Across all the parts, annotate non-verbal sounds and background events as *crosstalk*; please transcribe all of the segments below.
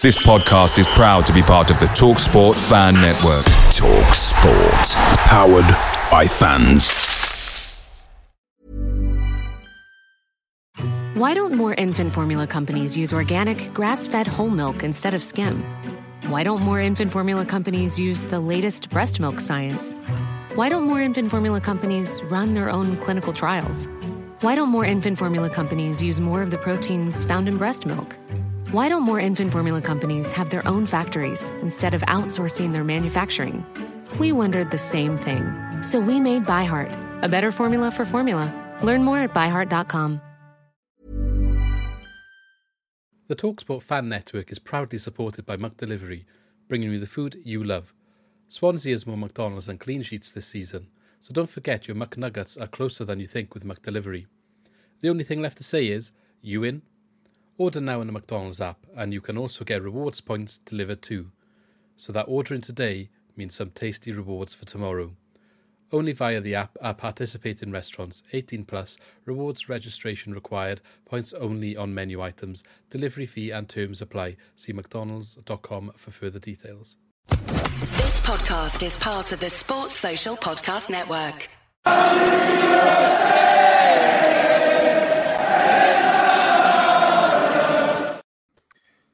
This podcast is proud to be part of the TalkSport Fan Network. TalkSport, powered by fans. Why don't more infant formula companies use organic, grass fed whole milk instead of skim? Why don't more infant formula companies use the latest breast milk science? Why don't more infant formula companies run their own clinical trials? Why don't more infant formula companies use more of the proteins found in breast milk? Why don't more infant formula companies have their own factories instead of outsourcing their manufacturing? We wondered the same thing. So we made ByHeart, a better formula for formula. Learn more at byheart.com. The Talksport fan network is proudly supported by McDelivery, bringing you the food you love. Swansea has more McDonald's than clean sheets this season, so don't forget your McNuggets are closer than you think with McDelivery. The only thing left to say is, you in? Order now in the McDonald's app, and you can also get rewards points delivered too. So that ordering today means some tasty rewards for tomorrow. Only via the app are participating restaurants 18 plus, rewards registration required, points only on menu items, delivery fee and terms apply. See mcdonalds.com for further details. This podcast is part of the Sports Social Podcast Network.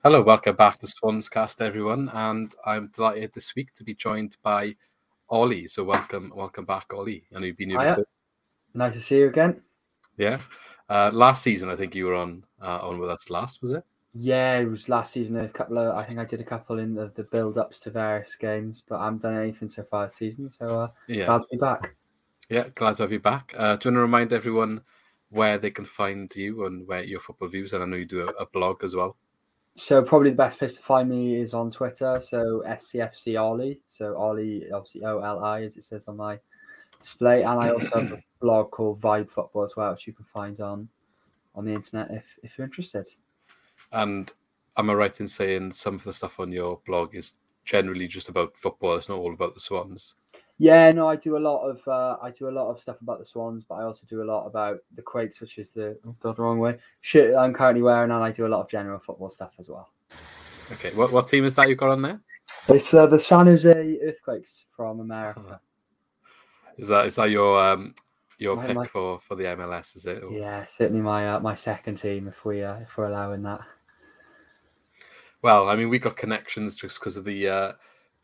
Hello, welcome back to Swans Cast, everyone, and I'm delighted this week to be joined by Ollie. So welcome, welcome back, Ollie. I know you've been here Hiya. before. Nice to see you again. Yeah. Uh, last season, I think you were on uh, on with us last, was it? Yeah, it was last season. A couple of, I think I did a couple in the, the build ups to various games, but I haven't done anything so far this season. So uh, Yeah. glad to be back. Yeah, glad to have you back. Uh, do you want to remind everyone where they can find you and where your football views? And I know you do a, a blog as well. So probably the best place to find me is on Twitter. So SCFC Ollie. So Ollie, obviously O L I, as it says on my display, and I also have a *clears throat* blog called Vibe Football as well, which you can find on on the internet if if you're interested. And am I right in saying some of the stuff on your blog is generally just about football? It's not all about the Swans. Yeah, no, I do a lot of uh, I do a lot of stuff about the Swans, but I also do a lot about the Quakes, which is the oh god, the wrong way shirt I'm currently wearing, and I do a lot of general football stuff as well. Okay, what what team is that you've got on there? It's uh, the San Jose Earthquakes from America. Is that is that your um your My- pick my- for for the MLS? Is it? Or- Yeah, certainly my uh, my second team if we uh, if we're allowing that. Well, I mean, we got connections just because of the uh,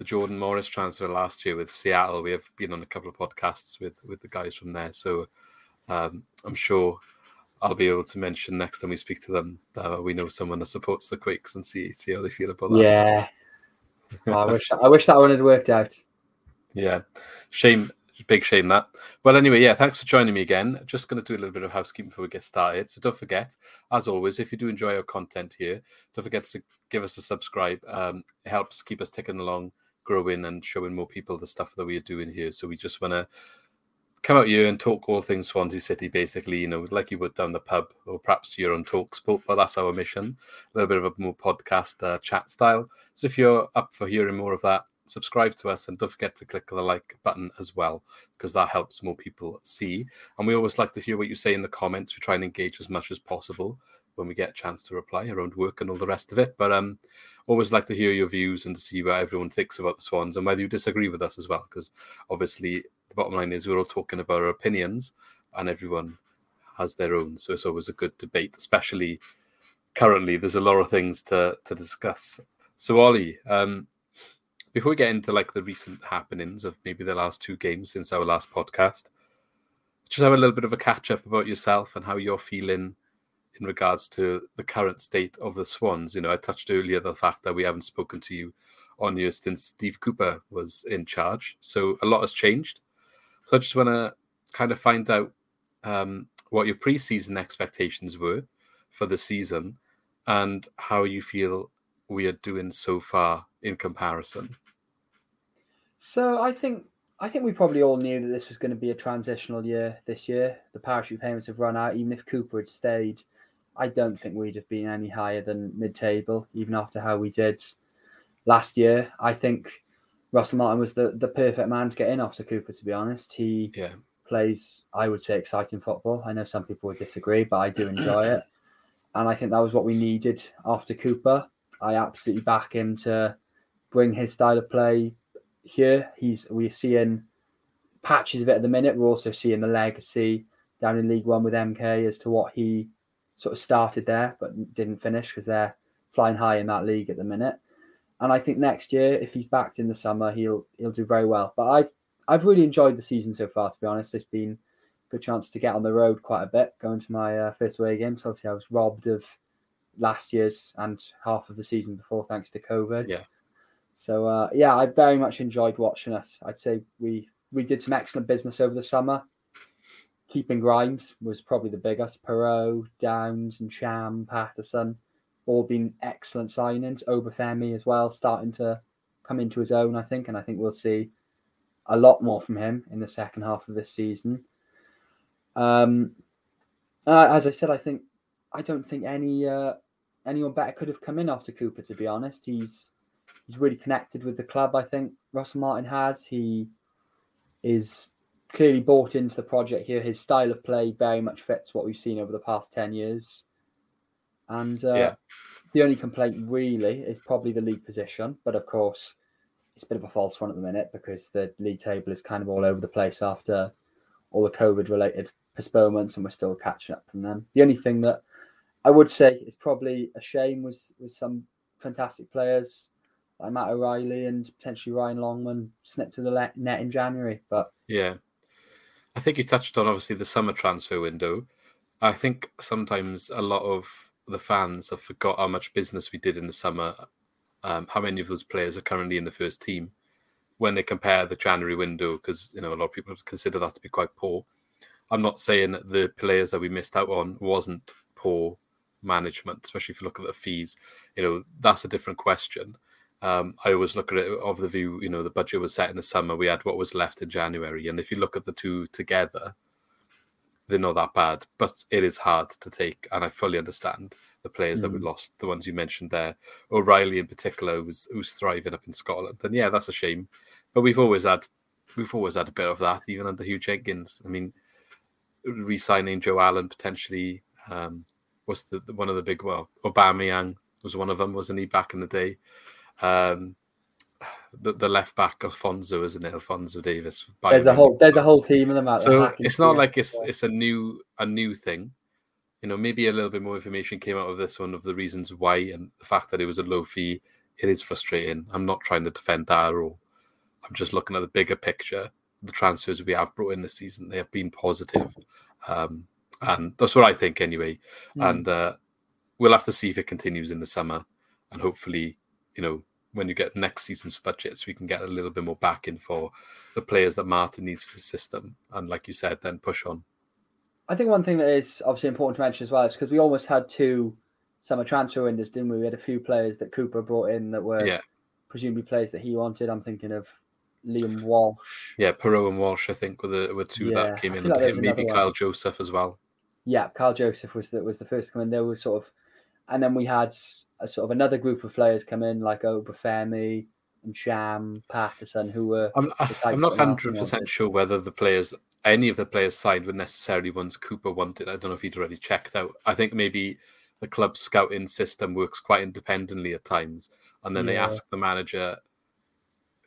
the Jordan Morris transfer last year with Seattle. We have been on a couple of podcasts with with the guys from there, so um, I'm sure I'll be able to mention next time we speak to them that we know someone that supports the Quakes and see see how they feel about that. Yeah, Oh, I wish I wish that one had worked out. Yeah, shame, big shame that. Well, anyway, yeah, thanks for joining me again. Just going to do a little bit of housekeeping before we get started. So don't forget, as always, if you do enjoy our content here, don't forget to give us a subscribe. Um, it helps keep us ticking along, growing, and showing more people the stuff that we are doing here. So we just want to come out here and talk all things Swansea City, basically, you know, like you would down the pub, or perhaps you're on Talk Sport, but that's our mission. A little bit of a more podcast uh, chat style. So if you're up for hearing more of that, subscribe to us and don't forget to click the like button as well because that helps more people see and we always like to hear what you say in the comments we try and engage as much as possible when we get a chance to reply around work and all the rest of it. But um always like to hear your views and to see what everyone thinks about the swans and whether you disagree with us as well because obviously the bottom line is we're all talking about our opinions and everyone has their own. So it's always a good debate especially currently. There's a lot of things to to discuss. So ollie um before we get into like the recent happenings of maybe the last two games since our last podcast, just have a little bit of a catch up about yourself and how you're feeling in regards to the current state of the Swans. You know, I touched earlier the fact that we haven't spoken to you on here since Steve Cooper was in charge, so a lot has changed. So I just want to kind of find out um, what your preseason expectations were for the season and how you feel we are doing so far in comparison. So I think I think we probably all knew that this was going to be a transitional year this year. The parachute payments have run out. Even if Cooper had stayed, I don't think we'd have been any higher than mid-table, even after how we did last year. I think Russell Martin was the, the perfect man to get in after Cooper. To be honest, he Yeah. plays, I would say, exciting football. I know some people would disagree, but I do *clears throat* enjoy it. And I think that was what we needed after Cooper. I absolutely back him to bring his style of play here. He's we're seeing patches of it at the minute. We're also seeing the legacy down in League One with MK as to what he sort of started there but didn't finish because they're flying high in that league at the minute. And I think next year, if he's backed in the summer, he'll he'll do very well. But I've I've really enjoyed the season so far. To be honest, it's been a good chance to get on the road quite a bit, going to my uh, first away game. So obviously, I was robbed of last year's and half of the season before, thanks to COVID. Yeah. So uh, yeah, I very much enjoyed watching us. I'd say we we did some excellent business over the summer. Keeping Grimes was probably the biggest. Piroe, Downes, and Sham, Patterson, all been excellent signings. Obafemi as well, starting to come into his own, I think, and I think we'll see a lot more from him in the second half of this season. Um, uh, as I said, I think I don't think any uh, anyone better could have come in after Cooper. To be honest, he's he's really connected with the club. I think Russell Martin has. He is clearly bought into the project here. His style of play very much fits what we've seen over the past 10 years. And uh, Yeah. the only complaint really is probably the league position. But of course, it's a bit of a false one at the minute because the league table is kind of all over the place after all the COVID related postponements and we're still catching up from them. The only thing that I would say is probably a shame was, was some fantastic players like Matt O'Riley and potentially Ryan Longman snipped to the net in January. But Yeah. I think you touched on obviously the summer transfer window. I think sometimes a lot of the fans have forgot how much business we did in the summer, um, how many of those players are currently in the first team when they compare the January window, because you know a lot of people consider that to be quite poor. I'm not saying that the players that we missed out on wasn't poor management, especially if you look at the fees. You know, that's a different question. Um, I always look at it of the view, you know, the budget was set in the summer. We had what was left in January, and if you look at the two together, they're not that bad. But it is hard to take, and I fully understand the players that we lost, the ones you mentioned there, O'Riley in particular, was who's thriving up in Scotland, and yeah, that's a shame. But we've always had, we've always had a bit of that, even under Huw Jenkins. I mean, re-signing Joe Allen potentially um, was the, the- one of the big well, Aubameyang was one of them, wasn't he back in the day? Um, the, the left back Alphonso, isn't it? Alphonso Davies. there's a whole there's a whole team of them out there. so it's not like it. it's it's a new a new thing you know maybe a little bit more information came out of this one of the reasons why and the fact that it was a low fee it is frustrating i'm not trying to defend that at all i'm just looking at the bigger picture the transfers we have brought in this season they have been positive um and that's what i think anyway Mm. and uh we'll have to see if it continues in the summer and hopefully you know when you get next season's budgets we can get a little bit more backing for the players that martin needs for the system and like you said then push on I think one thing that is obviously important to mention as well is because we almost had two summer transfer windows, didn't we? We had a few players that Cooper brought in that were Yeah. presumably players that he wanted. I'm thinking of Liam Walsh. yeah Piroe and walsh i think were the were two Yeah, that came in like maybe another one. kyle joseph as well Yeah, Kyle Joseph was the, was the first to come in. There was sort of, and then we had a sort of another group of players come in like Obafemi and Sham Patterson, who were i'm, I'm not 100% sure whether the players any of the players signed were necessarily ones cooper wanted. I don't know if he'd already checked out. I think maybe the club scouting system works quite independently at times and then they ask the manager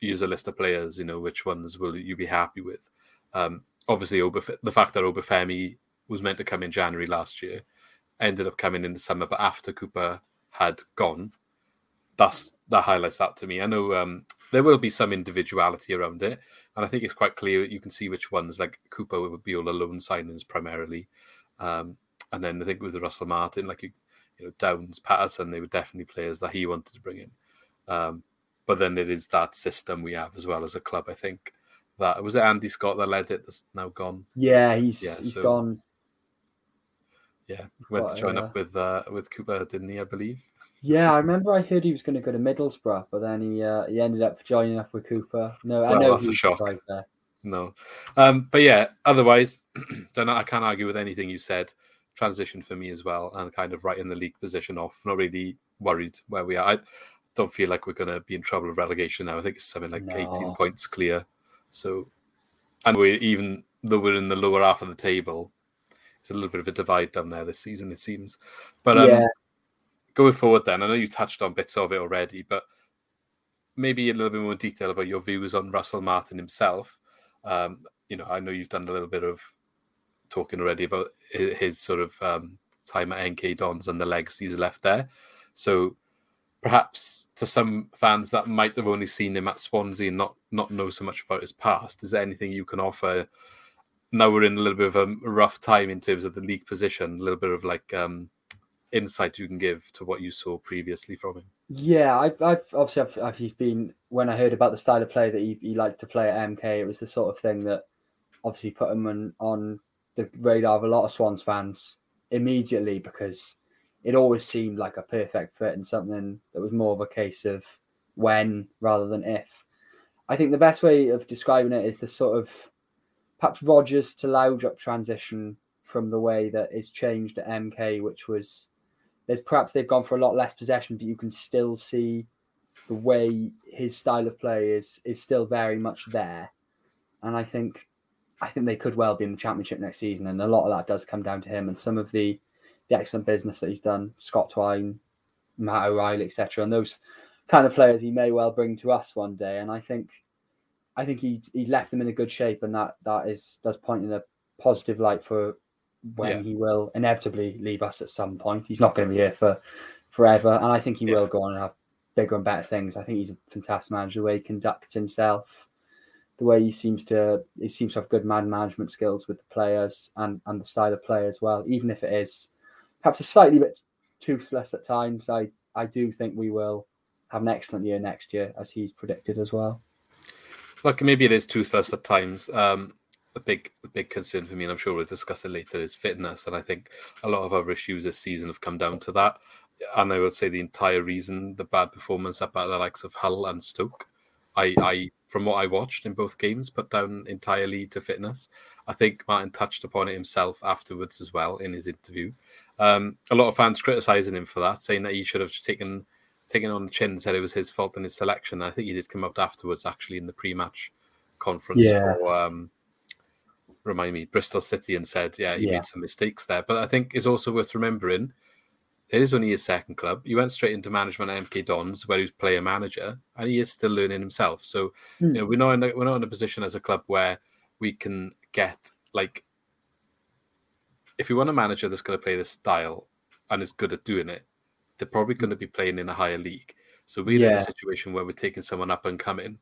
use a list of players you know which ones will you be happy with? Um obviously Obaf- the fact that obafemi was meant to come in january last year ended up coming in the summer but after cooper had gone. That's that highlights that to me. I know um there will be some individuality around it and i think it's quite clear you can see which ones like cooper would be all alone signings primarily um and then i think with the russell martin like you, you know downes patterson they were definitely players that he wanted to bring in. Um but then it is that system we have as well as a club i think. That was it andy scott that led it that's now gone? Yeah, he's Yeah, he's so- gone. Yeah went to join uh, up with uh with cooper didn't he i believe Yeah, I remember I heard he was going to go to Middlesbrough, but then he uh, he ended up joining up with Cooper. No, I know that's he a was shock. there. No, um, but yeah. Otherwise, *clears throat* don't know, I can't argue with anything you said. Transition for me as well, and kind of right in the league position off. Not really worried where we are. I don't feel like we're going to be in trouble of relegation now. I think it's something like No. eighteen points clear. So, and we even though we're in the lower half of the table, it's a little bit of a divide down there this season. It seems, but um, yeah, going forward, then I know you touched on bits of it already, but maybe a little bit more detail about your views on Russell Martin himself. Um, you know, I know you've done a little bit of talking already about his, sort of um, time at MK Dons and the legacies left there. So perhaps to some fans that might have only seen him at Swansea and not not know so much about his past, is there anything you can offer? Now we're in a little bit of a rough time in terms of the league position. A little bit of like um, insight you can give to what you saw previously from him. Yeah, I've, I've obviously I've, I've he's been when I heard about the style of play that he, he liked to play at MK, it was the sort of thing that obviously put him on, on the radar of a lot of Swans fans immediately because it always seemed like a perfect fit and something that was more of a case of when rather than if. I think the best way of describing it is the sort of perhaps Rodgers to Laudrup transition from the way that is changed at MK, which was there's perhaps they've gone for a lot less possession, but you can still see the way his style of play is is still very much there. And I think I think they could well be in the championship next season, and a lot of that does come down to him and some of the the excellent business that he's done. Scott Twine, Matt O'Riley, etc., and those kind of players he may well bring to us one day. And I think I think he he left them in a good shape, and that that is does point in a positive light for when yeah. he will inevitably leave us at some point. He's not going to be here for forever, and I think he yeah. will go on and have bigger and better things. I think he's a fantastic manager. The way he conducts himself, the way he seems to he seems to have good man management skills with the players and and the style of play as well. Even if it is perhaps a slightly bit toothless at times, I I do think we will have an excellent year next year as he's predicted as well. Like maybe it is toothless at times. Um, a big big concern for me, and I'm sure we'll discuss it later, is fitness. And I think a lot of our issues this season have come down to that. And I would say the entire reason the bad performance up at the likes of Hull and Stoke, I, I from what I watched in both games, put down entirely to fitness. I think Martin touched upon it himself afterwards as well in his interview. Um, a lot of fans criticizing him for that, saying that he should have taken taken on the chin, said it was his fault in his selection. I think he did come out afterwards, actually, in the pre-match conference yeah. for um, remind me, Bristol City and said, yeah, he yeah. made some mistakes there. But I think it's also worth remembering it is only his second club. He went straight into management at MK Dons, where he was player manager, and he is still learning himself. So, mm. you know, we're not in a, we're not in a position as a club where we can get like if you want a manager that's going to play this style and is good at doing it, they're probably going to be playing in a higher league. So we're yeah. in a situation where we're taking someone up and coming,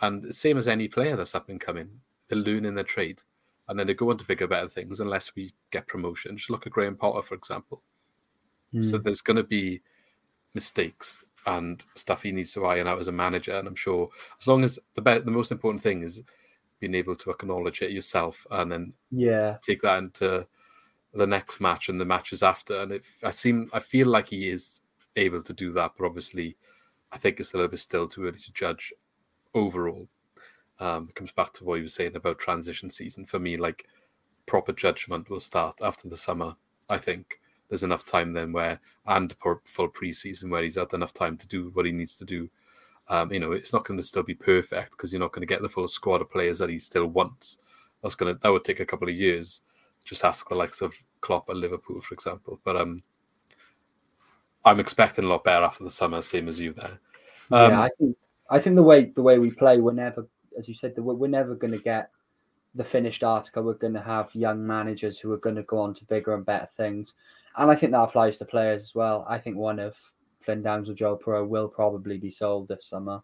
and the same as any player that's up and coming, they're learning their trade and then they go on to bigger, better things unless we get promotion. Just look at Graham Potter, for example. Mm. So hmm. there's going to be mistakes and stuff he needs to iron out as a manager. And I'm sure as long as the be- the most important thing is being able to acknowledge it yourself and then yeah take that into the next match and the matches after. And it, I seem I feel like he is able to do that, but obviously I think it's a little bit still too early to judge overall. Um, it comes back to what you were saying about transition season. For me, like proper judgment will start after the summer. I think there's enough time then where and for full preseason where he's had enough time to do what he needs to do. Um, you know, it's not going to still be perfect because you're not going to get the full squad of players that he still wants. That's gonna that would take a couple of years. Just ask the likes of Klopp at Liverpool, for example. But um, I'm expecting a lot better after the summer, same as you there. Um, yeah, I think I think the way the way we play, we're never as you said, we're never going to get the finished article. We're going to have young managers who are going to go on to bigger and better things, and I think that applies to players as well. I think one of Flynn Downes or Joel Piroe will probably be sold this summer,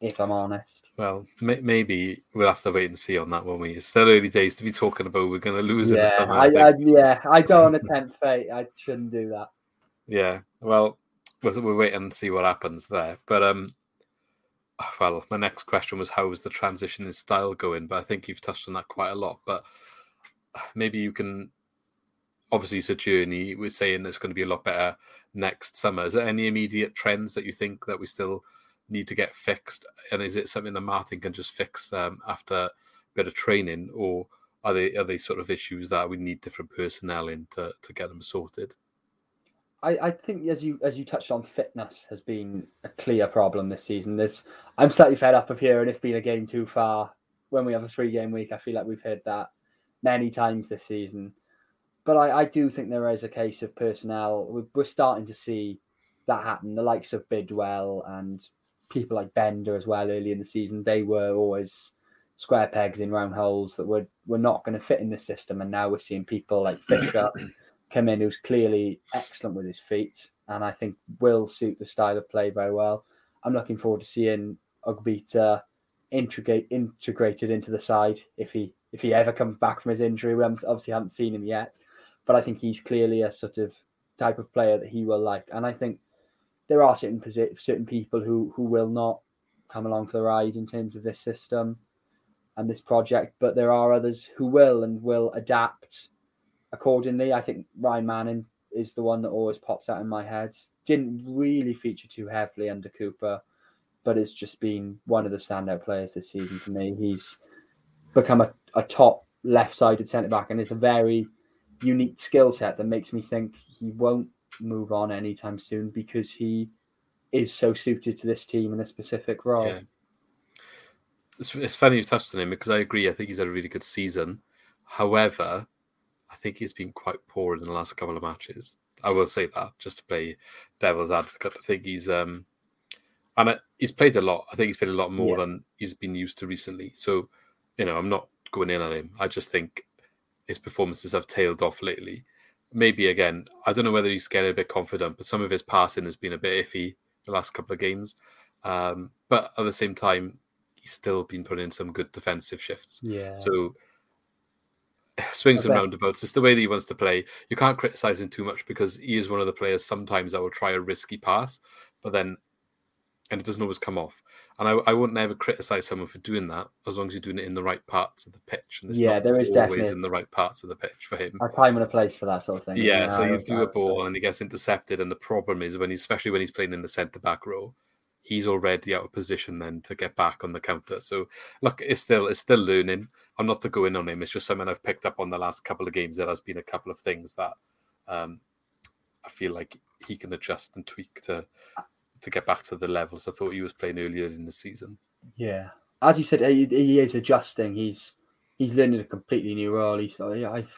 if I'm honest. Well, may- maybe we'll have to wait and see on that one. We it's still early days to be talking about. We're going to lose yeah, in the summer. I, I, yeah, I don't attempt fate. I shouldn't do that. Yeah, well, we'll, we'll wait and see what happens there. But um, well, my next question was how was the transition in style going? But I think you've touched on that quite a lot. But maybe you can obviously it's a journey. We're saying it's going to be a lot better next summer. Is there any immediate trends that you think that we still need to get fixed? And is it something that Martin can just fix um, after a bit of training, or are they are they sort of issues that we need different personnel in to, to get them sorted? I, I think as you as you touched on, fitness has been a clear problem this season. There's I'm slightly fed up of hearing it's been a game too far. When we have a three game week, I feel like we've heard that many times this season. But I, I do think there is a case of personnel. We're starting to see that happen. The likes of Bidwell and people like Bender as well early in the season, they were always square pegs in round holes that were were not going to fit in the system. And now we're seeing people like Fisher *coughs* come in, who's clearly excellent with his feet, and I think will suit the style of play very well. I'm looking forward to seeing Ogbeta integrate integrated into the side if he if he ever comes back from his injury. We obviously haven't seen him yet, but I think he's clearly a sort of type of player that he will like. And I think there are certain certain people who who will not come along for the ride in terms of this system and this project, but there are others who will and will adapt accordingly. I think Ryan Manning is the one that always pops out in my head. Didn't really feature too heavily under Cooper, but it's just been one of the standout players this season for me. He's become a, a top left-sided centre back, and it's a very unique skill set that makes me think he won't move on anytime soon because he is so suited to this team in a specific role. Yeah. It's, it's funny you touched on him because I agree. I think he's had a really good season. However, I think he's been quite poor in the last couple of matches. I will say that just to play devil's advocate. I think he's um, and I, he's played a lot. I think he's played a lot more yeah. than he's been used to recently. So, you know, I'm not going in on him. I just think his performances have tailed off lately. Maybe again, I don't know whether he's getting a bit confident, but some of his passing has been a bit iffy the last couple of games. Um, but at the same time, he's still been putting in some good defensive shifts. Yeah. So *sighs* swings and roundabouts. It's the way that he wants to play. You can't criticize him too much because he is one of the players sometimes that will try a risky pass, but then and it doesn't always come off. And I, I wouldn't never criticize someone for doing that as long as you're doing it in the right parts of the pitch. And yeah, there is always definitely in the right parts of the pitch for him. A time and a place for that sort of thing. Yeah, so you do a ball and he gets intercepted, and the problem is when he's especially when he's playing in the centre back role, he's already out of position then to get back on the counter. So look, it's still it's still learning. I'm not to go in on him. It's just something I've picked up on the last couple of games. There has been a couple of things that um, I feel like he can adjust and tweak to to get back to the levels I thought he was playing earlier in the season. Yeah, as you said, he, he is adjusting. He's he's learning a completely new role. He's I've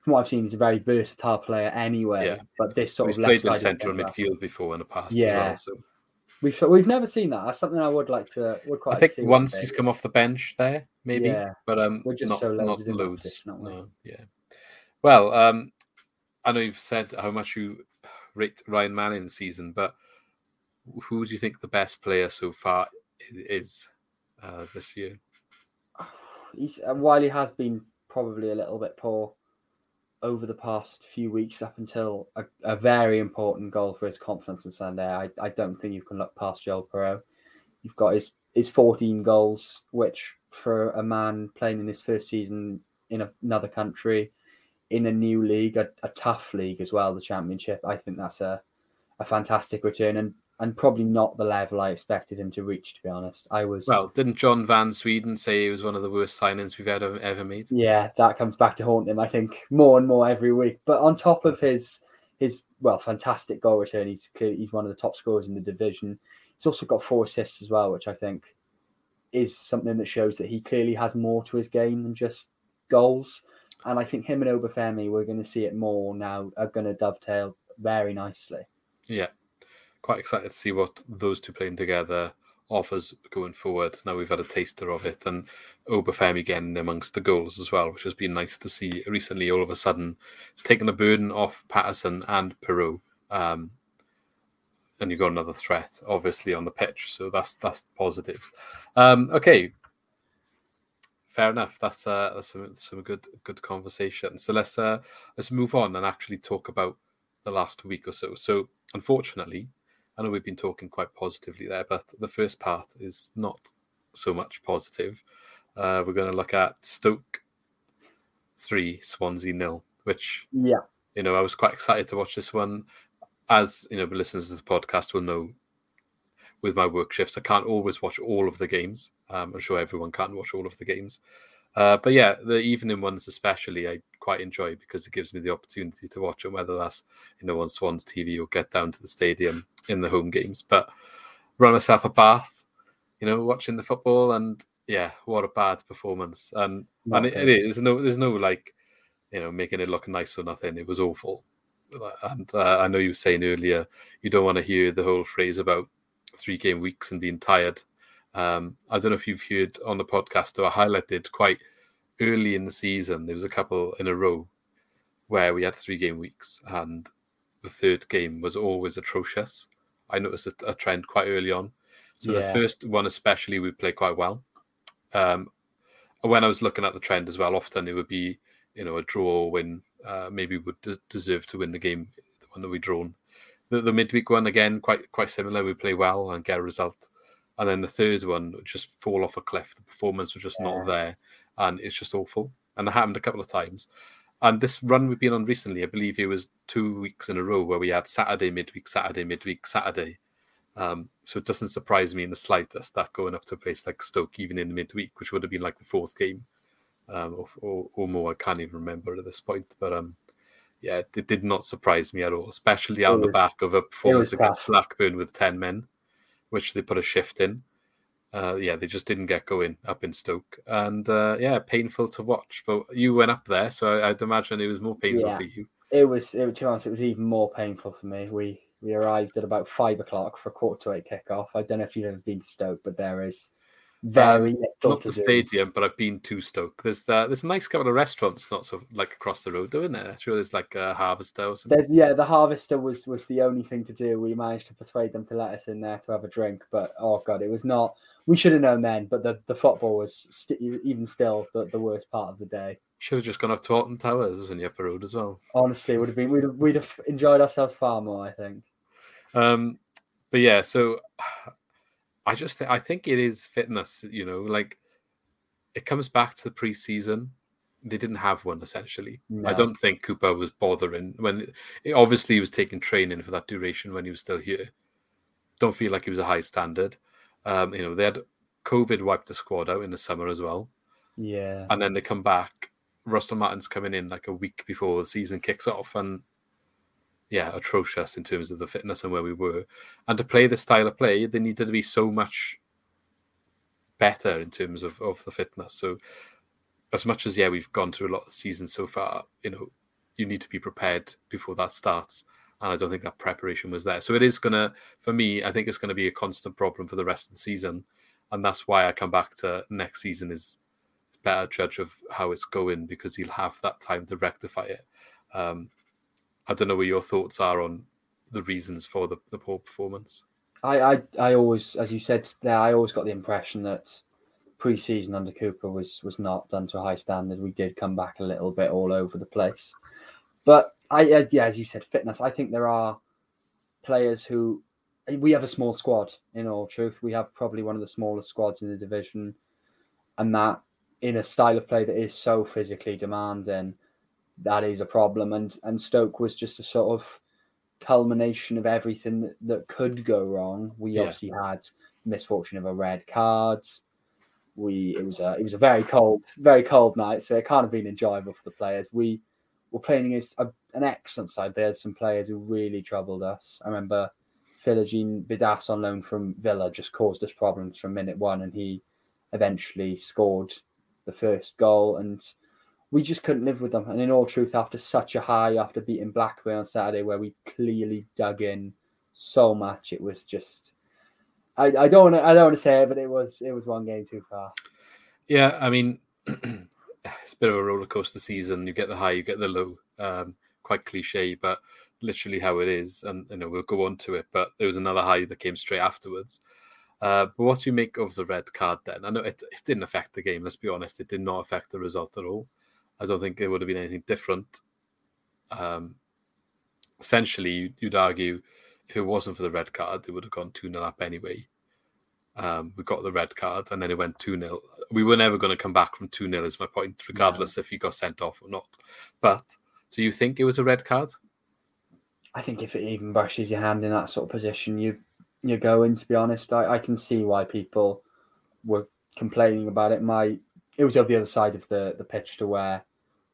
from what I've seen, he's a very versatile player anyway. Yeah. But this sort he's of played in central midfield before in the past yeah. as well. So we've we've never seen that. That's something I would like to. Would quite I think once he's come off the bench there, maybe. Yeah. But um, We're just not, so not in loads. Not? No, yeah. Well, um, I know you've said how much you rate Ryan Manning season, but who do you think the best player so far is uh, this year? *sighs* He's uh, while he has been probably a little bit poor over the past few weeks up until a, a very important goal for his confidence on Sunday. I, I don't think you can look past Joel Piroe. You've got his his 14 goals, which for a man playing in his first season in a, another country, in a new league, a, a tough league as well, the Championship, I think that's a, a fantastic return. And and probably not the level I expected him to reach. To be honest, I was well. Didn't John Van Sweden say he was one of the worst signings we've ever ever made? Yeah, that comes back to haunt him. I think more and more every week. But on top of his his well, fantastic goal return, he's he's one of the top scorers in the division. He's also got four assists as well, which I think is something that shows that he clearly has more to his game than just goals. And I think him and Obafemi, we're going to see it more now, are going to dovetail very nicely. Yeah, quite excited to see what those two playing together offers going forward. Now we've had a taster of it, and Obafemi getting amongst the goals as well, which has been nice to see recently. All of a sudden, it's taken a burden off Patterson and Piroe, um, and you've got another threat, obviously, on the pitch. So that's that's positives. Um, okay, fair enough. That's uh, that's some, some good good conversation. So let's uh, let's move on and actually talk about the last week or so. So unfortunately, I know we've been talking quite positively there, but the first part is not so much positive. Uh, we're going to look at Stoke three, Swansea nil, which yeah, you know, I was quite excited to watch this one. As you know, listeners to the podcast will know, with my work shifts, I can't always watch all of the games. Um, I'm sure everyone can't watch all of the games, uh, but yeah, the evening ones especially, I quite enjoy because it gives me the opportunity to watch them, whether that's you know on Swans TV or get down to the stadium in the home games. But run myself a bath, you know, watching the football, and yeah, what a bad performance. And and it, it is there's no there's no like you know making it look nice or nothing. It was awful. and uh, I know you were saying earlier you don't want to hear the whole phrase about three game weeks and being tired. Um, I don't know if you've heard on the podcast or I highlighted quite early in the season. There was a couple in a row where we had three game weeks, and the third game was always atrocious. I noticed a, a trend quite early on. So Yeah. the first one, especially, we played quite well. Um, when I was looking at the trend as well, often it would be you know a draw win. Uh, maybe would des- deserve to win the game, the one that we drawn. The, the midweek one again, quite quite similar. We play well and get a result, and then the third one would just fall off a cliff. The performance was just Yeah. not there, and it's just awful. And it happened a couple of times. And this run we've been on recently, I believe it was two weeks in a row where we had Saturday midweek, Saturday midweek, Saturday. Um, so it doesn't surprise me in the slightest that going up to a place like Stoke, even in the midweek, which would have been like the fourth game um, or, or, or more, I can't even remember at this point. But um, yeah, it, it did not surprise me at all, especially on the back of a performance against. Blackburn with 10 men, which they put a shift in. Uh, yeah, they just didn't get going up in Stoke, and uh, yeah, painful to watch. But you went up there, so I, I'd imagine it was more painful Yeah. for you. It was, it, to be honest, it was even more painful for me. We we arrived at about five o'clock for a quarter to eight kickoff. I don't know if you've ever been to Stoke, but there is very little Um, Not to the do. stadium, but I've been to Stoke. There's uh, there's a nice couple of restaurants, not so like across the road, though, isn't there? I'm sure there's like a Harvester or something. There's yeah, the harvester was was the only thing to do. We managed to persuade them to let us in there to have a drink, but oh god, it was not. We should have known then, but the, the football was st- even still the, the worst part of the day. Should have just gone up to Alton Towers on the upper road as well. Honestly, it would have been we'd have, we'd have enjoyed ourselves far more. I think. Um, but yeah, so I just thi- I think it is fitness. You know, like it comes back to the preseason. They didn't have one essentially. I don't think Cooper was bothering when. It, obviously, he was taking training for that duration when he was still here. Don't feel like he was a high standard. Um, you know, they had COVID wiped the squad out in the summer as well, Yeah. and then they come back. Russell Martin's coming in like a week before the season kicks off, and yeah, atrocious in terms of the fitness and where we were. And to play the style of play, they needed to be so much better in terms of, of the fitness. So as much as yeah, we've gone through a lot of seasons so far, you know, you need to be prepared before that starts. And I don't think that preparation was there. So it is gonna for me, I think it's gonna be a constant problem for the rest of the season. And that's why I come back to next season is better judge of how it's going because he'll have that time to rectify it. Um, I don't know what your thoughts are on the reasons for the, the poor performance. I, I I always, as you said there, I always got the impression that pre-season under Cooper was was not done to a high standard. We did come back a little bit all over the place, but I yeah, as you said, fitness. I think there are players who we have a small squad. In all truth, we have probably one of the smallest squads in the division, and that in a style of play that is so physically demanding, that is a problem. And and Stoke was just a sort of culmination of everything that, that could go wrong. We Yeah. obviously had misfortune of a red card. We it was a it was a very cold, very cold night, so it can't have been enjoyable for the players. We were playing against a, an excellent side. There's some players who really troubled us. I remember Philogene-Bidace on loan from Villa just caused us problems from minute one, and he eventually scored the first goal, and we just couldn't live with them. And in all truth, after such a high, after beating Blackburn on Saturday, where we clearly dug in so much, it was just. I, I don't. I don't want to say it, but it was it was one game too far. Yeah, I mean, *clears throat* it's a bit of a roller coaster season. You get the high, you get the low. Um, quite cliche, but literally how it is. And you know, we'll go on to it. But there was another high that came straight afterwards. Uh, but what do you make of the red card then? I know it, it didn't affect the game. Let's be honest, it did not affect the result at all. I don't think it would have been anything different. Um, essentially, you'd argue if it wasn't for the red card, it would have gone 2 0 up anyway. Um, we got the red card and then it went 2 0. We were never going to come back from 2 0, is my point, regardless if he got sent off or not. But do you think it was a red card? I think if it even brushes your hand in that sort of position, you you're going. To be honest, I, I can see why people were complaining about it. My it was on the other side of the the pitch to where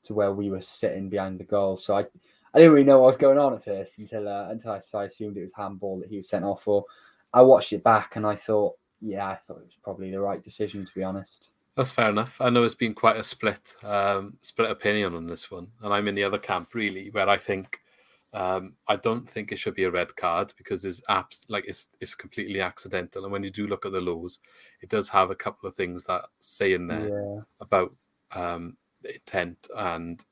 to where we were sitting behind the goal, so I I didn't really know what was going on at first until uh, until I, so I assumed it was handball that he was sent off for. I watched it back and I thought, yeah, I thought it was probably the right decision to be honest. That's fair enough. I know it's been quite a split um, split opinion on this one, and I'm in the other camp really, where I think Um, I don't think it should be a red card because it's apps like it's it's completely accidental. And when you do look at the laws, it does have a couple of things that say in there Yeah. about um, intent and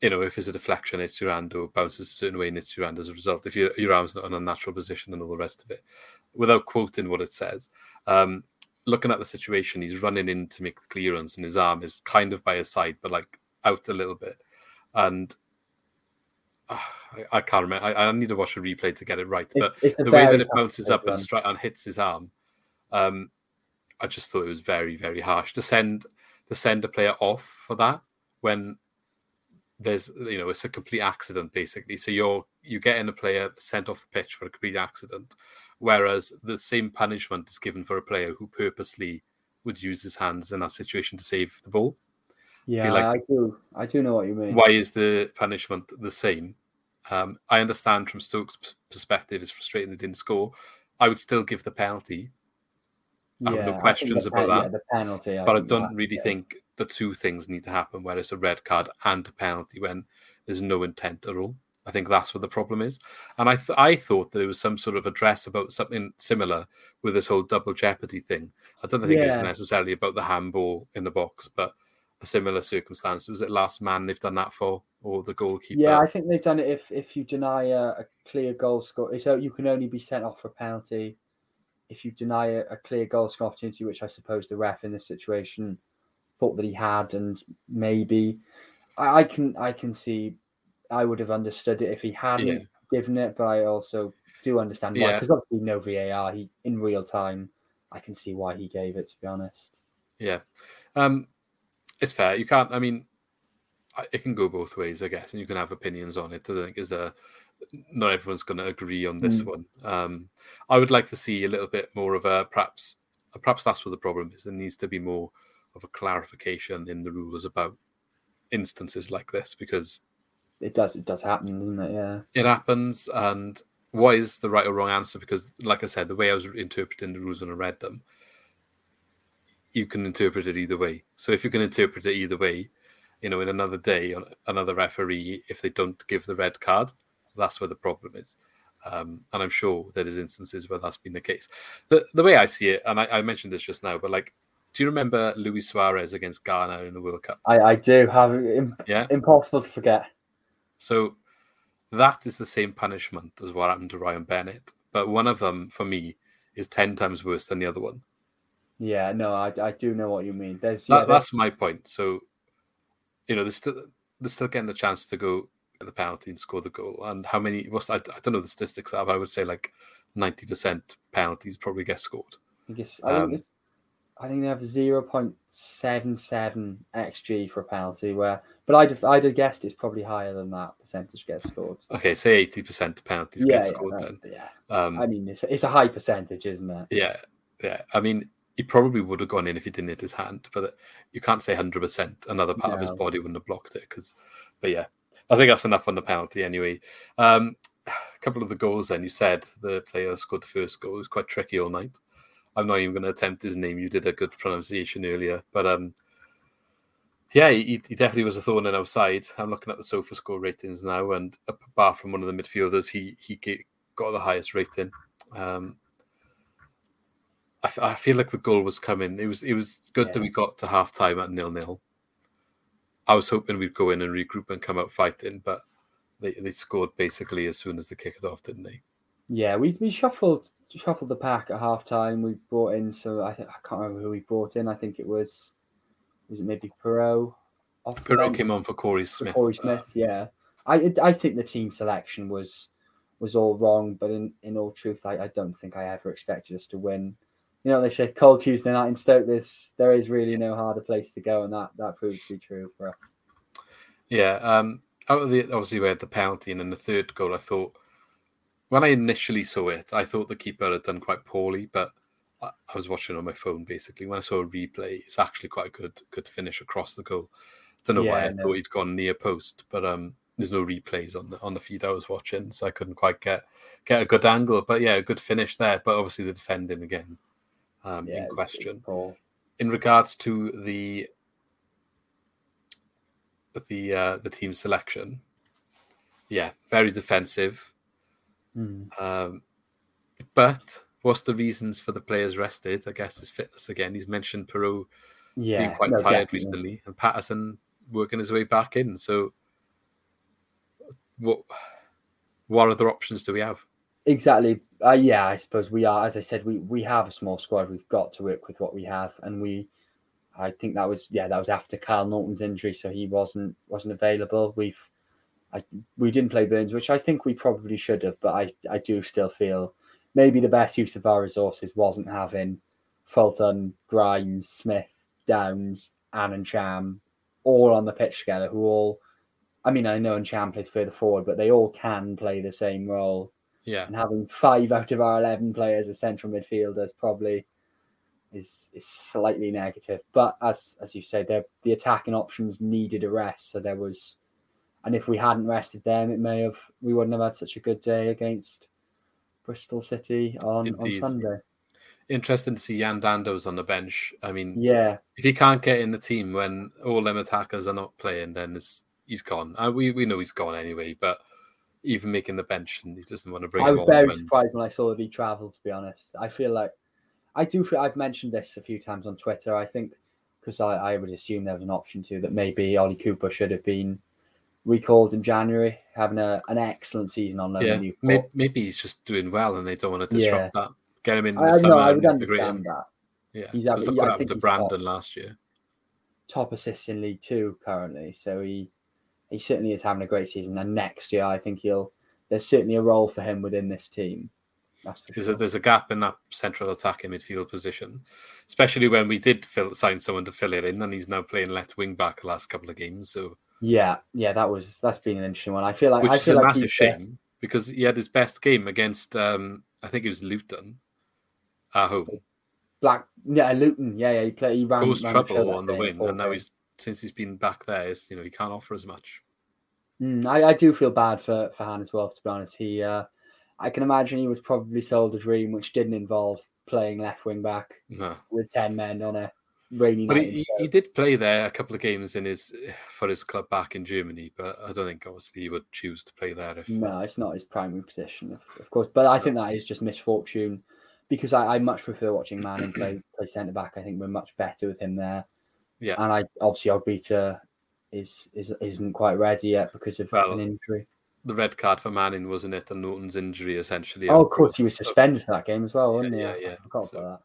you know if it's a deflection, it's your hand or bounces a certain way, and it's your hand as a result. If your your arm's not in a natural position and all the rest of it, without quoting what it says. Um, looking at the situation, he's running in to make the clearance, and his arm is kind of by his side, but like out a little bit. And uh, I, I can't remember. I, I need to watch a replay to get it right. But It's, it's the way that it bounces up and, stri- and hits his arm, um, I just thought it was very, very harsh to send to send a player off for that when there's you know it's a complete accident basically. So you're you getting a player sent off the pitch for a complete accident, whereas the same punishment is given for a player who purposely would use his hands in that situation to save the ball. Yeah, like- I do. I do know what you mean. Why is the punishment the same? Um, I understand from Stokes' perspective, it's frustrating they didn't score. I would still give the penalty, I have no questions the about pen- that. Yeah, the penalty. but I don't that- really yeah. think the two things need to happen where it's a red card and a penalty when there's no intent at all. I think that's what the problem is. And I th- I thought there was some sort of address about something similar with this whole double jeopardy thing. I don't think Yeah. necessarily about the handball in the box, but a similar circumstance. Was it last man they've done that for, or the goalkeeper? Yeah, I think they've done it if if you deny a, a clear goal score. So you can only be sent off for a penalty if you deny a, a clear goal score opportunity, which I suppose the ref in this situation thought that he had, and maybe I, I can I can see I would have understood it if he hadn't Yeah. given it, but I also do understand why Yeah. because obviously no VAR. He in real time, I can see why he gave it. To be honest, Yeah, um, it's fair. You can't. I mean, it can go both ways, I guess, and you can have opinions on it. I think is a not everyone's going to agree on this Mm. one. Um, I would like to see a little bit more of a perhaps. Perhaps that's what the problem is. There needs to be more of a clarification in the rules about instances like this because it does it does happen, doesn't it? Yeah. it happens and what is the right or wrong answer because like i said the way i was interpreting the rules when i read them you can interpret it either way so if you can interpret it either way you know in another day on another referee if they don't give the red card that's where the problem is um, and i'm sure there is instances where that's been the case the, the way i see it and I, I mentioned this just now but like do you remember luis suarez against ghana in the world cup I, I do have im- yeah impossible to forget. So that is the same punishment as what happened to Ryan Bennett, but one of them for me is ten times worse than the other one. Yeah, no, I, I do know what you mean. There's yeah, That, there's- that's my point. So, you know, they're still they're still getting the chance to go the penalty and score the goal. And how many? What's I, I don't know the statistics. But I would say like ninety percent penalties probably get scored. I think it's, I think um, it's, I think they have zero point seven seven xg for a penalty. Where, but I'd I'd have guessed it's probably higher than that percentage gets scored. Okay, say eighty percent penalties yeah, get scored. no, then, yeah. um, I mean, it's it's a high percentage, isn't it? Yeah, yeah. I mean, he probably would have gone in if he didn't hit his hand, but you can't say hundred percent. Another part of his body wouldn't have blocked it. Because, but yeah, I think that's enough on the penalty anyway. Um, a couple of the goals. Then you said the player scored the first goal. It was quite tricky all night. I'm not even going to attempt his name. You did a good pronunciation earlier, but um, yeah, he, he definitely was a thorn in our side. I'm looking at the sofa score ratings now, and apart from one of the midfielders, he he got the highest rating. Um, I, f- I feel like the goal was coming. It was it was good that we got to half time at nil nil. I was hoping we'd go in and regroup and come out fighting, but they, they scored basically as soon as they kicked off, didn't they? Yeah, we we shuffled shuffled the pack at half time. We brought in so I, I can't remember who we brought in. I think it was was it maybe Piroe Piroe came on for Korey for Korey Smith. Korey uh, Smith. yeah, I I think the team selection was was all wrong. But in, in all truth, I, I don't think I ever expected us to win. You know, they say cold Tuesday night in Stoke. This there is really no harder place to go, and that that proved to be true for us. Yeah, um, out of the obviously we had the penalty and then the third goal. I thought when I initially saw it, I thought the keeper had done quite poorly, but I, I was watching on my phone basically. When I saw a replay, it's actually quite a good good finish across the goal. I don't know why I no. thought he'd gone near post, but um, there's no replays on the on the feed I was watching, so I couldn't quite get get a good angle. But yeah, a good finish there. But obviously the defending again um, Yeah, in question in regards to the the uh, the team selection, yeah, very defensive. Hmm. Um, but what's the reasons for the players rested? I guess his fitness again. He's mentioned Piroe Yeah, being quite no, tired definitely. recently, and Patterson working his way back in. So, what what other options do we have? Exactly. Uh, yeah, I suppose we are. As I said, we we have a small squad. We've got to work with what we have, and we. I think that was yeah that was after Kyle Naughton's injury, so he wasn't wasn't available. We've, I we didn't play Burns, which I think we probably should have, but I I do still feel maybe the best use of our resources wasn't having Fulton, Grimes, Smith, Downes, Annan Cham all on the pitch together, who all. I mean, I know Cham plays further forward, but they all can play the same role Yeah, and having five out of our 11 players as central midfielders probably is is slightly negative. But as as you say the the attacking options needed a rest. So there was and if we hadn't rested them it may have we wouldn't have had such a good day against bristol city on on sunday. Interesting to see Yan Dhanda's on the bench. I mean, yeah. if he can't get in the team when all them attackers are not playing, then it's, he's gone. Uh, we we know he's gone anyway, but even making the bench and he doesn't want to bring I was very surprised when I saw that he travelled. To be honest, I feel like I do. Feel, I've mentioned this a few times on Twitter. I think because I, I would assume there was an option to that maybe Ollie Cooper should have been recalled in January, having a, an excellent season on loan. yeah, maybe, maybe he's just doing well and they don't want to disrupt that. Get him in the I summer know. I would him. understand that. Yeah, He's having- look what happened to Brandon top. last year. Top assists in League Two currently, so he he certainly is having a great season. And next year, I think he'll. There's certainly a role for him within this team. That's There's sure. a, there's a gap in that central attacking midfield position, especially when we did fill, sign someone to fill it in, and he's now playing left wing back the last couple of games. So, Yeah, yeah, that was that's been an interesting one. I feel like which I is feel a like massive shame because he had his best game against, um, I think it was Luton at home. Black, yeah, Luton, yeah, yeah. He played. He ran, Caused ran trouble on the wing, and now he's since he's been back there, it's, you know, he can't offer as much. Mm, I, I do feel bad for for Hannes as well. To be honest, he, uh, I can imagine he was probably sold a dream which didn't involve playing left wing back No, with ten men on a rainy but night. he, he, did play there a couple of games in his for his club back in Germany, but I don't think obviously he would choose to play there if No, it's not his primary position, of, of course. But I think that is just misfortune because I, I much prefer watching Manning *clears throat* play play centre back. I think we're much better with him there. Yeah. and I obviously Ogbeta is is isn't quite ready yet because of Well, an injury. the red card for Manning wasn't it? And Naughton's injury essentially. Oh, of course, he was So- suspended for that game as well, wasn't Yeah, he? yeah, I yeah. forgot So- about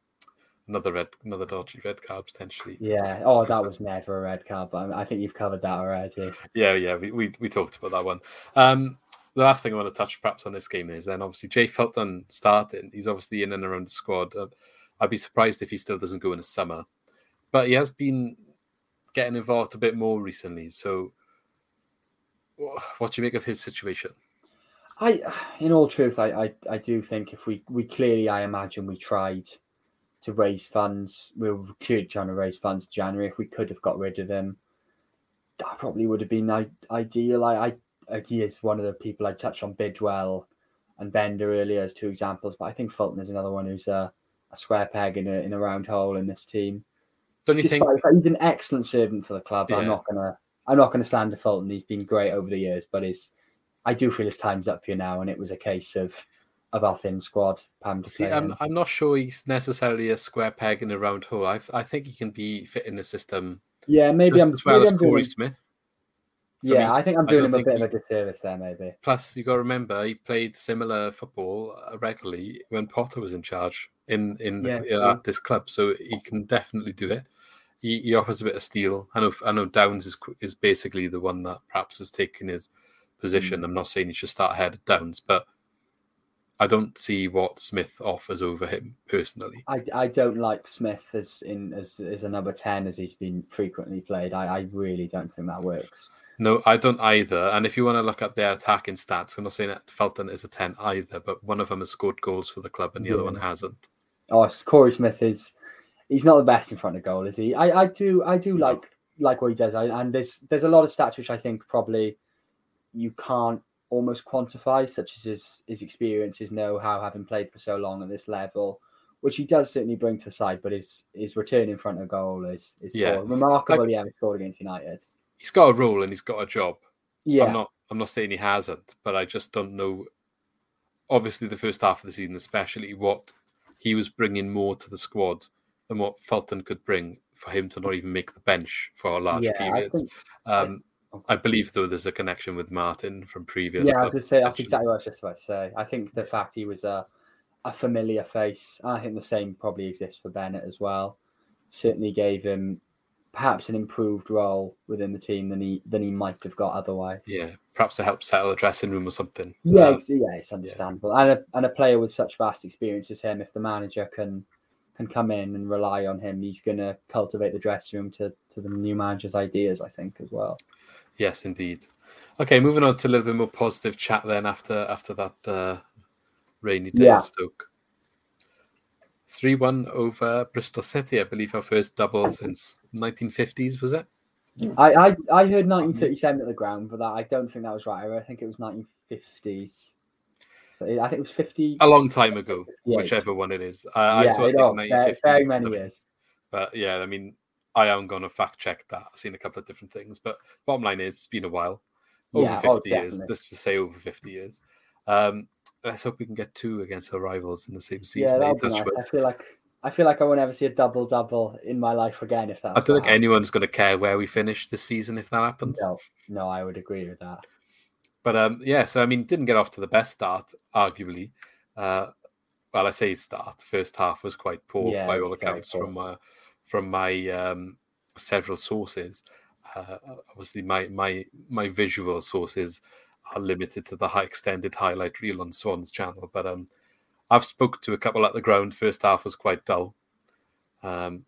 another red, another dodgy red card potentially. Yeah. Oh, that was never a red card, but I think you've covered that already. *laughs* Yeah, yeah, we, we, we talked about that one. Um, the last thing I want to touch perhaps on this game is then obviously Jay Fulton starting. He's obviously in and around the squad. Uh, I'd be surprised if he still doesn't go in the summer, but he has been getting involved a bit more recently. So, what do you make of his situation? I, in all truth, I, I, I do think if we, we clearly, I imagine we tried to raise funds. We were clearly trying to raise funds January. If we could have got rid of him, that probably would have been ideal. I, I, he is one of the people I touched on Bidwell and Bennett earlier as two examples, but I think Fulton is another one who's a, a square peg in a, in a round hole in this team. Don't you Despite think? fact he's an excellent servant for the club. I'm not gonna I'm not gonna stand to Fulton. He's been great over the years, but his I do feel his time's up here now, and it was a case of of our thin squad. Pam to See, I'm. I'm not sure he's necessarily a square peg in a round hole. I, I think he can be fit in the system yeah, maybe I'm as well maybe as I'm Korey him- Smith. Yeah, me. I think I'm doing him a bit he- of a disservice there, maybe. Plus, you got to remember he played similar football uh, regularly when Potter was in charge in in the, Yeah, uh, at this club, so he can definitely do it. He, he offers a bit of steel. I know I know Downes is is basically the one that perhaps has taken his position. Hmm. I'm not saying he should start ahead of Downes, but I don't see what Smith offers over him personally. I, I don't like Smith as in as as a number ten as he's been frequently played. I, I really don't think that works. No, I don't either. And if you want to look at their attacking stats, I'm not saying that Fulton is a 10 either, but one of them has scored goals for the club and the other one hasn't. Oh, Korey Smith is he's not the best in front of goal, is he? I, I do I do No. like like what he does. I, and there's there's a lot of stats which I think probably you can't almost quantify, such as his his experience, his know-how, having played for so long at this level, which he does certainly bring to the side. But his his return in front of goal is is Yeah. poor. remarkable. Yeah, he scored against United. He's got a role and he's got a job. Yeah, I'm not I'm not saying he hasn't, but I just don't know. Obviously, the first half of the season, especially what he was bringing more to the squad than what Fulton could bring for him to not even make the bench for a large Yeah, I think- um, I believe, though, there's a connection with Martin from previous. Yeah, I was club going to say that's exactly what I was just about to say. I think the fact he was a a familiar face, I think the same probably exists for Bennett as well. Certainly gave him perhaps an improved role within the team than he than he might have got otherwise. Yeah, perhaps to help settle the dressing room or something. Yeah, Um, it's, yeah, it's understandable. And a and a player with such vast experience as him, if the manager can can come in and rely on him, he's going to cultivate the dressing room to to the new manager's ideas. I think as well. Yes, indeed. Okay, moving on to a little bit more positive chat then after after that uh, rainy day Yeah. Stoke. Three one over Bristol City, I believe our first double since nineteen fifties, was it? I, I I heard 1937 at the ground, but that I don't think that was right. I think it was 1950s. So I think it was 50. A long time ago, 58. whichever one it is. I, I yeah, sort of it- oh, think very, 1950s. very many years. But yeah, I mean, I am going to fact check that. I've seen a couple of different things, but bottom line is, it's been a while. Over Yeah, 50 oh, years. definitely. Let's just say over 50 years. Um, let's hope we can get two against our rivals in the same season. that be nice. I feel like I feel like I won't ever see a double double in my life again if that's. I don't think anyone's going to care where we finish this season if that happens. happens. No, no, I would agree with that. But um, yeah, so I mean, didn't get off to the best start, arguably. Uh, well, I say start. First half was quite poor Yeah, by all accounts poor. from uh, from my um, several sources. Uh, obviously, my my my visual sources are limited to the high extended highlight reel on Swan's channel. But um, I've spoke to a couple at the ground. First half was quite dull, um,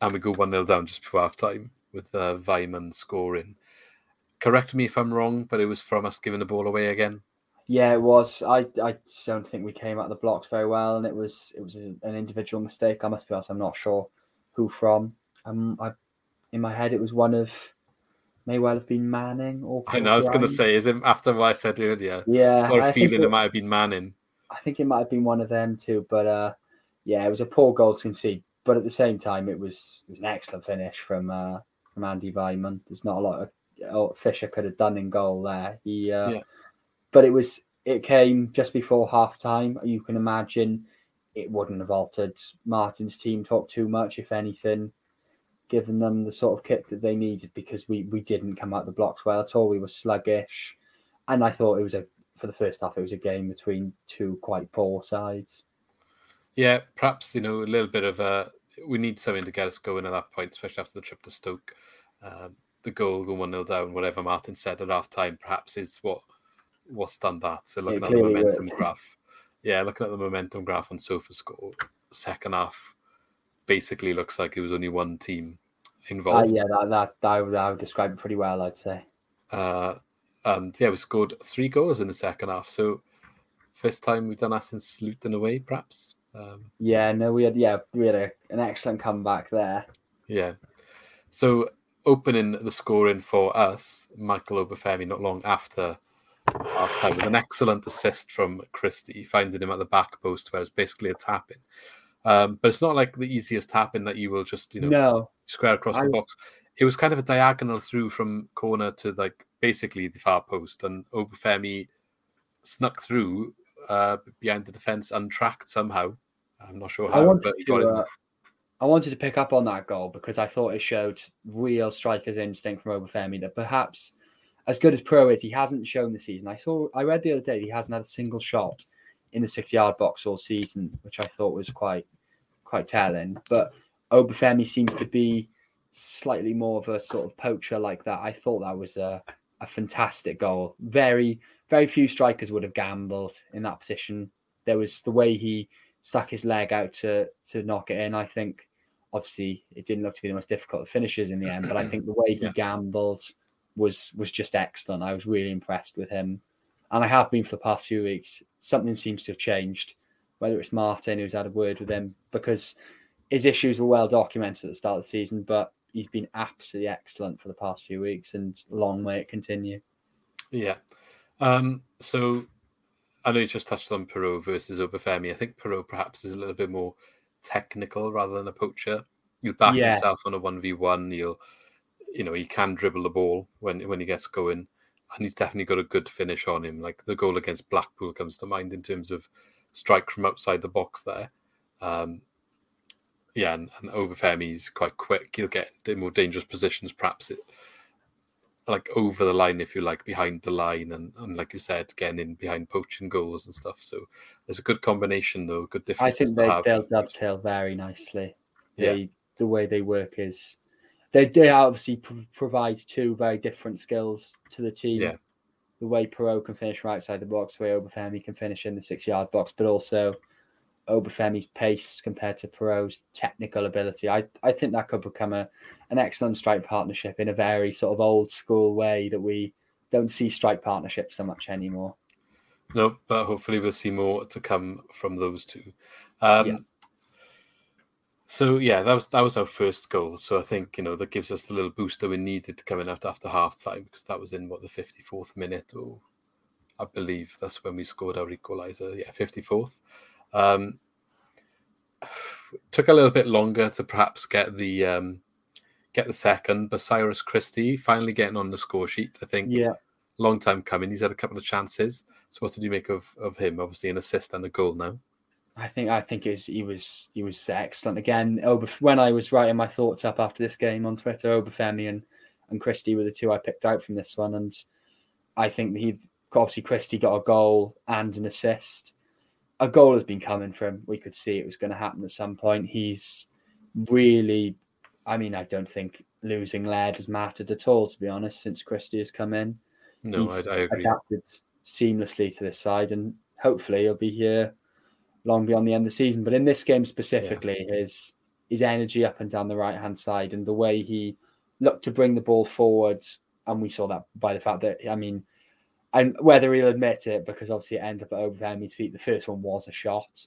and we go one 0 down just before half time with uh, Weimann scoring. Correct me if I'm wrong, but it was from us giving the ball away again. Yeah, it was. I I don't think we came out of the blocks very well, and it was it was an individual mistake. I must be honest, I'm not sure who from. Um, I in my head it was one of may well have been Manning or. I know. I was going to say, is it after what I said earlier? Yeah, Or I a think feeling it, it- might have been Manning. I think it might have been one of them too, but uh, yeah, it was a poor goal to concede. But at the same time, it was it was an excellent finish from uh, from Andy Weimann. There's not a lot of oh, Fisher could have done in goal there. He, uh, Yeah. but it was it came just before half time. You can imagine it wouldn't have altered Martin's team talk too much, if anything, given them the sort of kit that they needed because we we didn't come out the blocks well at all. We were sluggish, and I thought it was a for the first half it was a game between two quite poor sides. Yeah, perhaps you know a little bit of a. We need something to get us going at that point, especially after the trip to Stoke. Um, the goal going one 0 down, whatever Martin said at half time, perhaps is what what's done that. So looking at the momentum worked. graph, yeah, looking at the momentum graph on Sofa Score, second half basically looks like it was only one team Uh, involved. yeah, that, that that would, that would describe it pretty well, I'd say. Uh, and yeah, we scored three goals in the second half. So first time we've done that since Luton away, perhaps. Um, Yeah, no, we had yeah, we had a, an excellent comeback there. yeah. So opening the scoring for us, Michael Obafemi, not long after half time, with an excellent assist from Christie, finding him at the back post where it's basically a tapping. Um, but it's not like the easiest tapping that you will just, you know, No, square across I- the box. It was kind of a diagonal through from corner to like basically the far post, and Obafemi snuck through uh, behind the defense untracked somehow. I'm not sure I how, wanted but he got to in. uh, I wanted to pick up on that goal because I thought it showed real striker's instinct from Obafemi that perhaps as good as Piroe is, he hasn't shown this season. I saw I read the other day he hasn't had a single shot in the six yard box all season, which I thought was quite quite telling. But Obafemi seems to be slightly more of a sort of poacher like that. I thought that was a, a fantastic goal. Very, very few strikers would have gambled in that position. There was the way he stuck his leg out to to knock it in. I think obviously it didn't look to be the most difficult of finishes in the end, but I think the way he Yeah. gambled was was just excellent. I was really impressed with him. And I have been for the past few weeks. Something seems to have changed, whether it's Martin who's had a word with him, because his issues were well documented at the start of the season, but he's been absolutely excellent for the past few weeks and long may it continue. Yeah. Um, so I know you just touched on Piroe versus Obafemi. I think Piroe perhaps is a little bit more technical rather than a poacher. He'll back Yeah. himself on a one v one. He'll, you know, he can dribble the ball when when he gets going. And he's definitely got a good finish on him. Like the goal against Blackpool comes to mind in terms of strike from outside the box there. Um, yeah, and, and Obafemi's quite quick. He'll get in more dangerous positions, perhaps it, like over the line, if you like, behind the line, and, and like you said, getting in behind poaching goals and stuff. So there's a good combination, though. Good I difference. think to they, they'll dovetail very nicely. Yeah. They, the way they work is they they obviously pro- provide two very different skills to the team. Yeah. The way Piroe can finish right side the box, the way Obafemi can finish in the six yard box, but also Obafemi's pace compared to Piroe's technical ability. I, I think that could become a an excellent strike partnership in a very sort of old school way that we don't see strike partnerships so much anymore. No, but hopefully we'll see more to come from those two. Um, Yeah. So yeah, that was that was our first goal. So I think you know that gives us the little boost that we needed coming out after half time because that was in what the fifty fourth minute or I believe that's when we scored our equaliser. Yeah, fifty fourth. Um, *sighs* took a little bit longer to perhaps get the um, get the second, but Cyrus Christie finally getting on the score sheet. I think Yeah. long time coming. He's had a couple of chances. So what did you make of, of him? Obviously an assist and a goal now. I think I think it was, he was he was excellent again. Ober, when I was writing my thoughts up after this game on Twitter, Obafemi and and Christie were the two I picked out from this one, and I think he obviously Christie got a goal and an assist. A goal has been coming for him. We could see it was going to happen at some point. He's really, I mean, I don't think losing Laird has mattered at all, to be honest, since Christie has come in. No, He's I, I agree. adapted seamlessly to this side, and hopefully he'll be here long beyond the end of the season. But in this game specifically, his his energy up and down the right hand side and the way he looked to bring the ball forward, and we saw that by the fact that I mean, and whether he'll admit it, because obviously it ended up at Obafemi's feet. The first one was a shot.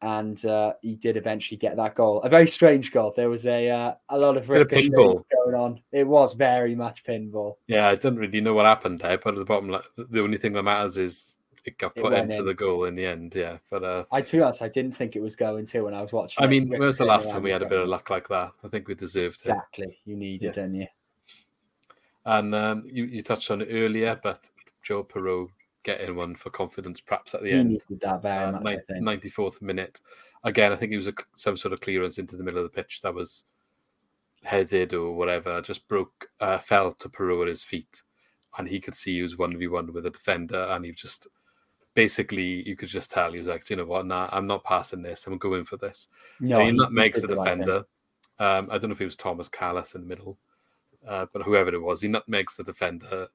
And uh, he did eventually get that goal. A very strange goal. There was a uh, a lot of ricochets pinball. going on. It was very much pinball. Yeah, I didn't really know what happened there, but at the bottom, like, the only thing that matters is it got put went into in. the goal in the end. Yeah, but uh, I to honest, I didn't think it was going to when I was watching. I it. mean, when was the last time we had a bit of luck like that? I think we deserved it. Exactly, you needed, Yeah. didn't you? And um, you, you touched on it earlier, but Joe Piroe getting one for confidence, perhaps at the He end. that very Uh, much. nine- I think. 94th minute. Again, I think it was a, some sort of clearance into the middle of the pitch that was headed or whatever, just broke, uh, fell to Piroe at his feet. And he could see he was 1v1 with a defender. And he just basically, you could just tell he was like, you know what, nah, I'm not passing this. I'm going for this. No, and he nutmegs the the right defender. Um, I don't know if it was Thomas Kalas in the middle, uh, but whoever it was, he nutmegs the defender,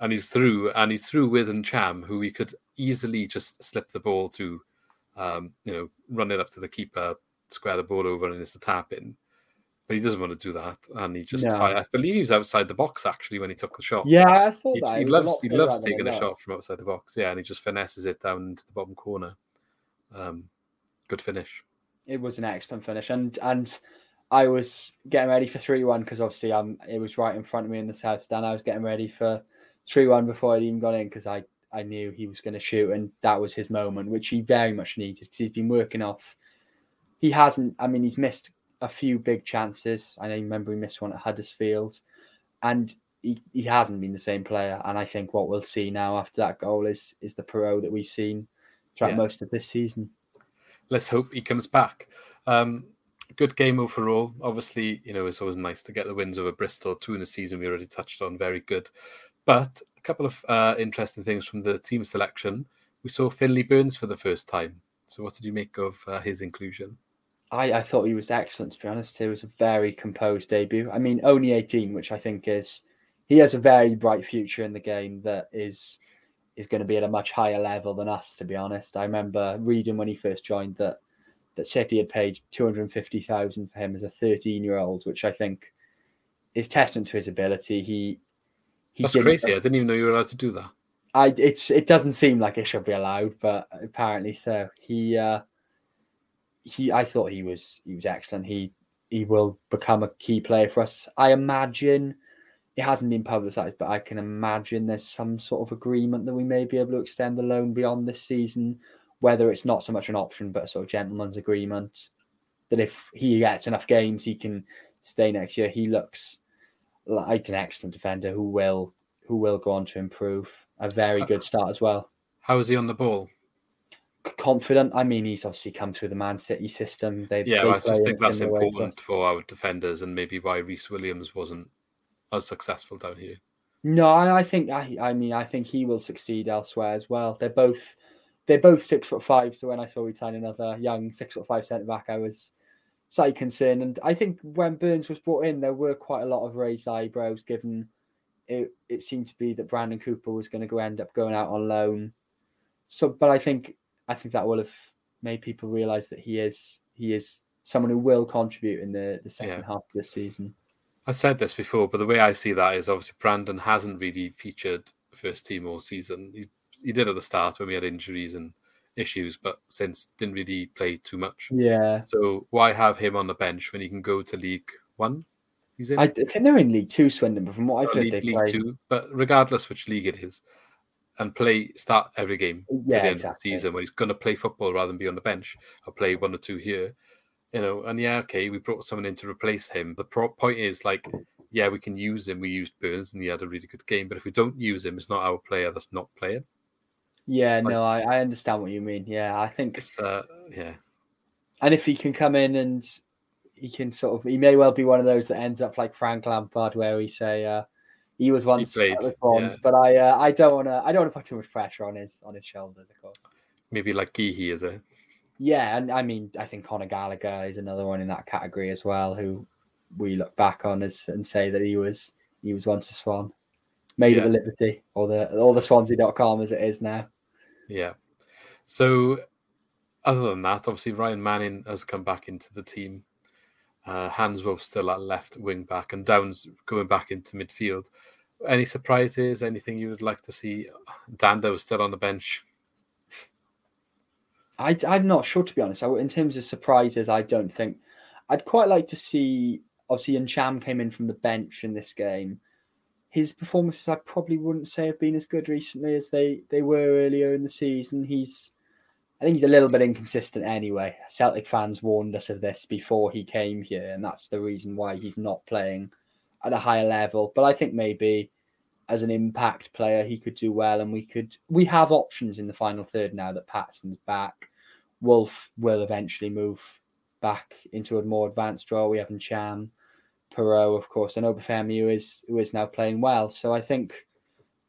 and he's through, and he's through with and Cham, who he could easily just slip the ball to, um, you know, run it up to the keeper, square the ball over, and it's a tap in. But he doesn't want to do that, and he just No. fire. I believe he was outside the box actually when he took the shot. Yeah, I thought He, that. he a loves, he loves taking a shot from outside the box, yeah, and he just finesses it down into the bottom corner. Um, good finish. It was an excellent finish, and and I was getting ready for three one because obviously um it was right in front of me in the south stand. I was getting ready for three one before I'd even gone in because I I knew he was going to shoot, and that was his moment, which he very much needed because he's been working off. He hasn't. I mean, he's missed a few big chances. I know you remember he missed one at Huddersfield, and he, he hasn't been the same player. And I think what we'll see now after that goal is is the Piroe that we've seen throughout Yeah. most of this season. let's hope he comes back. Um, good game overall. Obviously, you know, it's always nice to get the wins over Bristol. Two in the season we already touched on, very good. But a couple of uh, interesting things from the team selection. We saw Finley Burns for the first time. So, what did you make of uh, his inclusion? I, I thought he was excellent, to be honest. It was a very composed debut. I mean, only 18, which I think is he has a very bright future in the game that is is going to be at a much higher level than us, to be honest. I remember reading when he first joined that that City had paid 250,000 for him as a 13 year old, which I think is testament to his ability. He he That's crazy. I didn't even know you were allowed to do that. I it's it doesn't seem like it should be allowed, but apparently so. He uh he I thought he was he was excellent. He he will become a key player for us. I imagine it hasn't been publicized, but I can imagine there's some sort of agreement that we may be able to extend the loan beyond this season, whether it's not so much an option, but a sort of gentleman's agreement. That if he gets enough games, he can stay next year. He looks like an excellent defender who will who will go on to improve. A very good start as well. How is he on the ball? Confident. I mean, he's obviously come through the Man City system. They, Yeah, they I just think that's similar way important for our defenders and maybe why Rhys Williams wasn't as successful down here. No, I, I think I, I mean I think he will succeed elsewhere as well. They're both they're both six foot five. So when I saw we sign another young six foot five centre back, I was slightly concerned. And I think when Burns was brought in, there were quite a lot of raised eyebrows given it, it seemed to be that Brandon Cooper was going to go end up going out on loan. So but I think I think that will have made people realise that he is he is someone who will contribute in the, the second Yeah. half of the season. I said this before, but the way I see that is obviously Brandon hasn't really featured first team all season. He, he did at the start when we had injuries and issues, but since didn't really play too much. Yeah. So why have him on the bench when he can go to League One? He's in I think they're in League Two, Swindon, but from what I've heard, League, they League play. Two, but regardless which league it is, and play start every game to the end exactly. of the season when he's going to play football rather than be on the bench or play one or two here, you know. And yeah, okay, we brought someone in to replace him. The pro- point is like, yeah, we can use him. We used Burns and he had a really good game, but if we don't use him, it's not our player that's not playing. Yeah, Like- no, I, I understand what you mean. Yeah, I think, It's uh, yeah, and if he can come in and he can sort of, he may well be one of those that ends up like Frank Lampard, where we say uh, he was once played, at the Swans, yeah. but I, uh, I don't want to, I don't want to put too much pressure on his on his shoulders, of course. maybe like Guehi is a Yeah, and I mean, I think Conor Gallagher is another one in that category as well, who we look back on as and say that he was he was once a Swan, made of Yeah. a Liberty, or the or the Swansea.com as it is now. Yeah. So, other than that, obviously Ryan Manning has come back into the team. Uh, Hannes Wolf still at left wing back, and Downes going back into midfield. Any surprises? Anything you would like to see? Dhanda is still on the bench. I, I'm not sure to be honest. I, in terms of surprises, I don't think. I'd quite like to see. Obviously, Cham came in from the bench in this game. His performances, I probably wouldn't say have been as good recently as they they were earlier in the season. He's, I think he's a little bit inconsistent anyway. Celtic fans warned us of this before he came here, and that's the reason why he's not playing at a higher level. But I think maybe as an impact player, he could do well, and we could we have options in the final third now that Paterson's back. Wolf will eventually move back into a more advanced role. We have Cham, Piroe, of course, and Obafemi, who is who is now playing well. So I think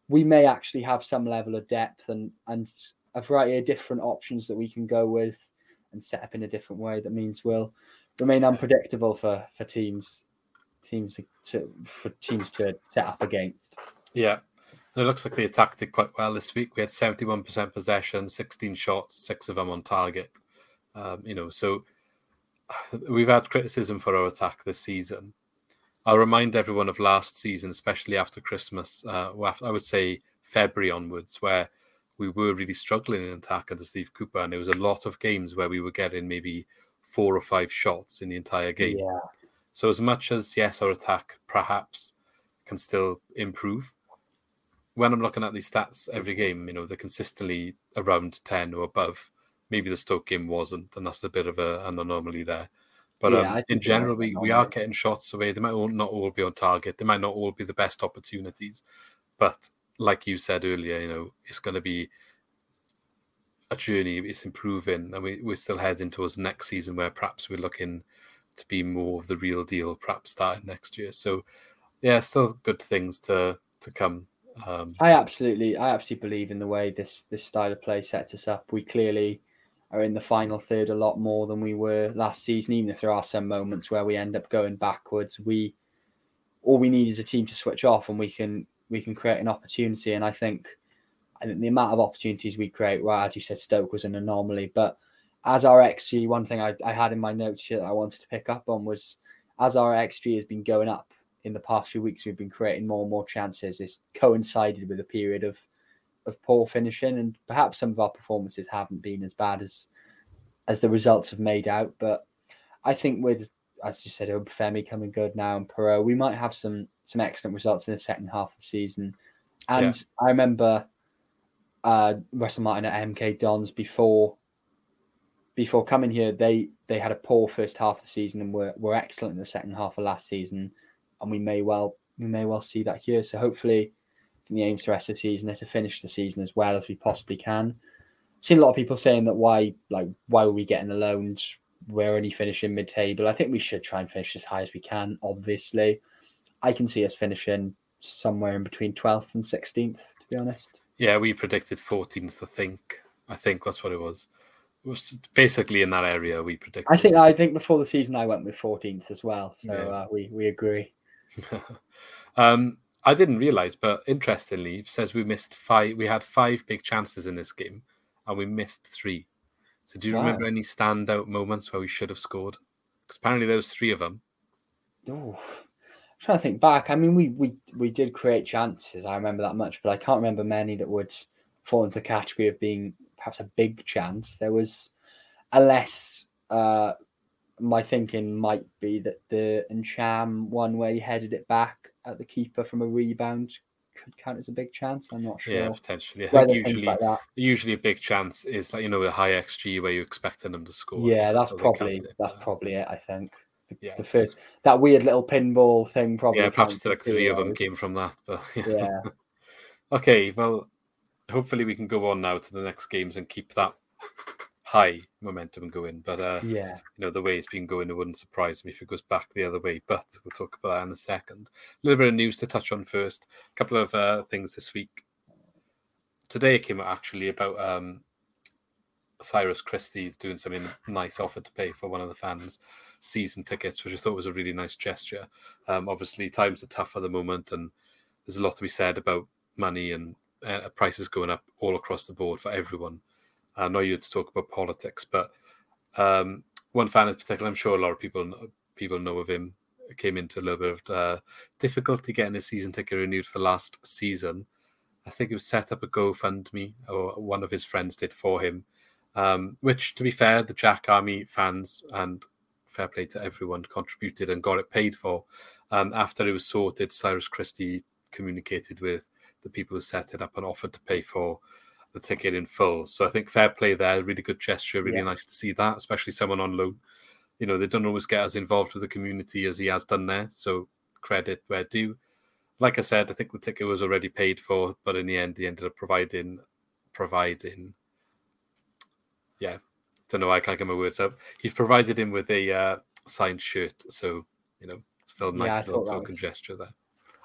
we may actually have some level of depth and and a variety of different options that we can go with and set up in a different way. That means we'll remain unpredictable for for teams teams to for teams to set up against. Yeah. It looks like they attacked it quite well this week. We had 71% possession, 16 shots, six of them on target. Um, you know, so *sighs* we've had criticism for our attack this season. I'll remind everyone of last season, especially after Christmas, uh, I would say February onwards, where we were really struggling in attack under Steve Cooper. And there was a lot of games where we were getting maybe four or five shots in the entire game. Yeah. So as much as yes, our attack perhaps can still improve. When I'm looking at these stats every game, you know they're consistently around ten or above. Maybe the Stoke game wasn't, and that's a bit of a, an anomaly there. But Yeah, um, in general, we, we are getting shots away. They might all, not all be on target. They might not all be the best opportunities. But like you said earlier, you know, it's going to be a journey. It's improving, and we, we're still heading towards next season where perhaps we're looking to be more of the real deal, perhaps starting next year. So, yeah, still good things to to come. Um, I absolutely, I absolutely believe in the way this this style of play sets us up. We clearly are in the final third a lot more than we were last season. Even if there are some moments where we end up going backwards, we all we need is a team to switch off, and we can we can create an opportunity. And I think, I think the amount of opportunities we create, well, as you said, Stoke was an anomaly, but as our XG, one thing I, I had in my notes here that I wanted to pick up on was as our XG has been going up in the past few weeks, we've been creating more and more chances. It's coincided with a period of of poor finishing, and perhaps some of our performances haven't been as bad as as the results have made out. But I think with, as you said, Obafemi coming good now and Piroe, we might have some some excellent results in the second half of the season. And I remember uh, Russell Martin at MK Dons before before coming here, they they had a poor first half of the season and were, were excellent in the second half of last season, and we may well we may well see that here. So hopefully, the aim for the rest of the season is to finish the season as well as we possibly can. I've seen a lot of people saying that why like why were we getting the loans? We're only finishing mid table. I think we should try and finish as high as we can, obviously. I can see us finishing somewhere in between 12th and 16th, to be honest. Yeah, we predicted 14th, I think. I think that's what it was. It was basically in that area we predicted. I think I think before the season I went with 14th as well. So Yeah. uh, we we agree. *laughs* um, I didn't realize, but interestingly, says we missed five. We had five big chances in this game, and we missed three. So, do you Wow. remember any standout moments where we should have scored? Because apparently there was three of them. Oh, I'm trying to think back. I mean, we we we did create chances. I remember that much, but I can't remember many that would fall into the category of being perhaps a big chance. There was, unless uh, my thinking might be that the Encham one where he headed it back at the keeper from a rebound could count as a big chance. I'm not sure. Yeah, potentially. I think usually, like that. usually a big chance is like you know a high xG where you're expecting them to score. Yeah, that's probably that's probably it. I think the, Yeah. the first that weird little pinball thing probably. yeah, perhaps like three of them came from that. But *laughs* Yeah. okay, well, hopefully we can go on now to the next games and keep that high momentum going. But uh, Yeah. you know the way it's been going, it wouldn't surprise me if it goes back the other way. But we'll talk about that in a second. A little bit of news to touch on first. A couple of uh, things this week. Today it came out actually about um, Cyrus Christie's doing something nice offer to pay for one of the fans' season tickets, which I thought was a really nice gesture. Um, obviously, times are tough at the moment, and there's a lot to be said about money and uh, prices going up all across the board for everyone. I know you had to talk about politics, but um, one fan in particular, I'm sure a lot of people know, people know of him, came into a little bit of uh, difficulty getting his season ticket renewed for last season. I think he was set up a GoFundMe, or one of his friends did for him. Um, which, to be fair, the Jack Army fans and fair play to everyone contributed and got it paid for. Um, after it was sorted, Cyrus Christie communicated with the people who set it up and offered to pay for the ticket in full. So I think fair play there, really good gesture, really Yeah. nice to see that, especially someone on loan. You know, they don't always get as involved with the community as he has done there. So credit where due. Like I said, I think the ticket was already paid for, but in the end, he ended up providing, providing. Yeah, don't know why I can't get my words up. He's provided him with a uh, signed shirt, so you know, still a Yeah, nice little token was- gesture there.